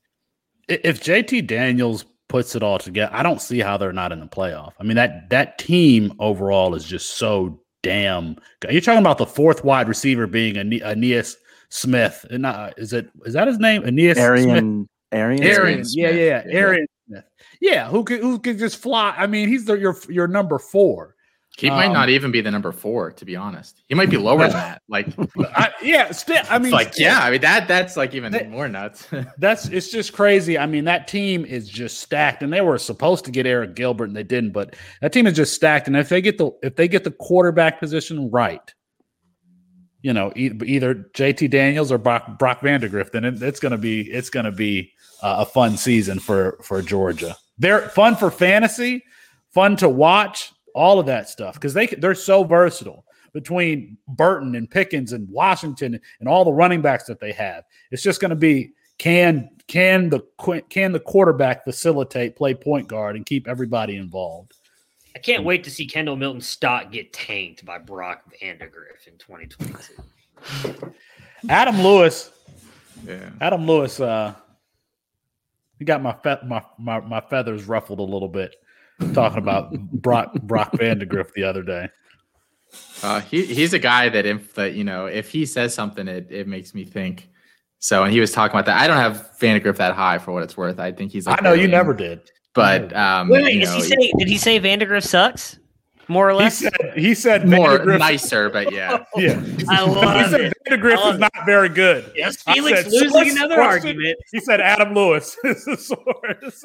If JT Daniels puts it all together, I don't see how they're not in the playoff. I mean that that team overall is just so damn. You're talking about the fourth wide receiver being Aeneas Smith, and uh, is it is that his name? Aeneas Smith. Arian, Arian, Arian, Smith. yeah, yeah, yeah, Yeah. Arian Smith. Yeah, who could who could just fly? I mean, he's the, your your number four. He might Um, not even be the number four, to be honest. He might be lower than that. Like, I, yeah, still, I mean, like yeah, I mean that that's like even That- more nuts. That's it's just crazy. I mean, that team is just stacked, and they were supposed to get Arik Gilbert, and they didn't. But that team is just stacked, and if they get the if they get the quarterback position right, you know, e- either JT Daniels or Brock, Brock Vandagriff, then it, it's gonna be it's gonna be uh, a fun season for for Georgia. They're fun for fantasy, fun to watch, all of that stuff because they they're so versatile between Burton and Pickens and Washington and all the running backs that they have. It's just going to be can can the can the quarterback facilitate play point guard and keep everybody involved. I can't wait to see Kendall Milton's stock get tanked by Brock Vandagriff in 2022. Adam Lewis, yeah. Adam Lewis, uh, he got my, fe- my my my feathers ruffled a little bit talking about Brock Brock Vandagriff the other day. Uh, he he's a guy that if that you know if he says something, it it makes me think. So, and he was talking about that. I don't have Vandagriff that high for what it's worth. I think he's. Like I know you never did. but um, Wait, wait, you is know, he say, did he say Vandagriff sucks? More or He less? said he said more Vandagriff- nicer, but yeah. Yeah, I he love said it. Vandagriff I is not very good. Yes, Felix said, losing source- another source- argument. He said Adam Lewis is the source.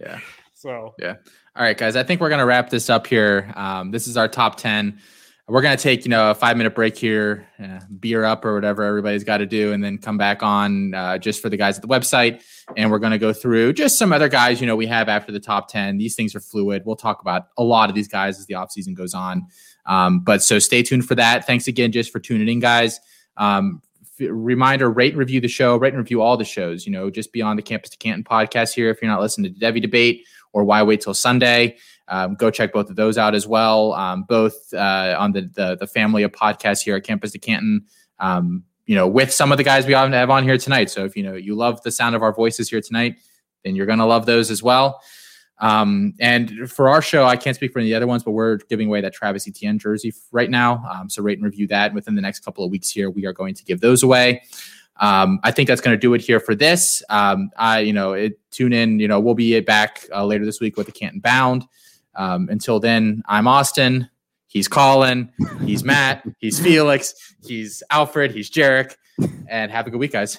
Yeah. So All right, guys. I think we're gonna wrap this up here. Um, this is our top ten. We're gonna take you know a five minute break here, uh, beer up or whatever everybody's got to do, and then come back on uh, just for the guys at the website. And we're gonna go through just some other guys you know we have after the top ten. These things are fluid. We'll talk about a lot of these guys as the offseason goes on. Um, but so stay tuned for that. Thanks again just for tuning in, guys. Um, reminder: rate and review the show, rate and review all the shows. You know, just beyond the Campus to Canton podcast here. If you're not listening to Devy Debate or Why Wait Till Sunday, um, go check both of those out as well. Um, both uh, on the, the, the family of podcasts here at Campus to Canton. Um, you know, with some of the guys we have on here tonight. So if you know you love the sound of our voices here tonight, then you're going to love those as well. Um, and for our show, I can't speak for any of the other ones, but we're giving away that Travis Etienne jersey right now. Um, so rate and review that. Within the next couple of weeks here, we are going to give those away. Um, I think that's going to do it here for this. Um, I, you know, it, tune in. You know, we'll be back uh, later this week with the Canton Bound. Um, until then, I'm Austin. He's Colin. He's Matt. He's Felix. He's Alfred. He's Jarek. And have a good week, guys.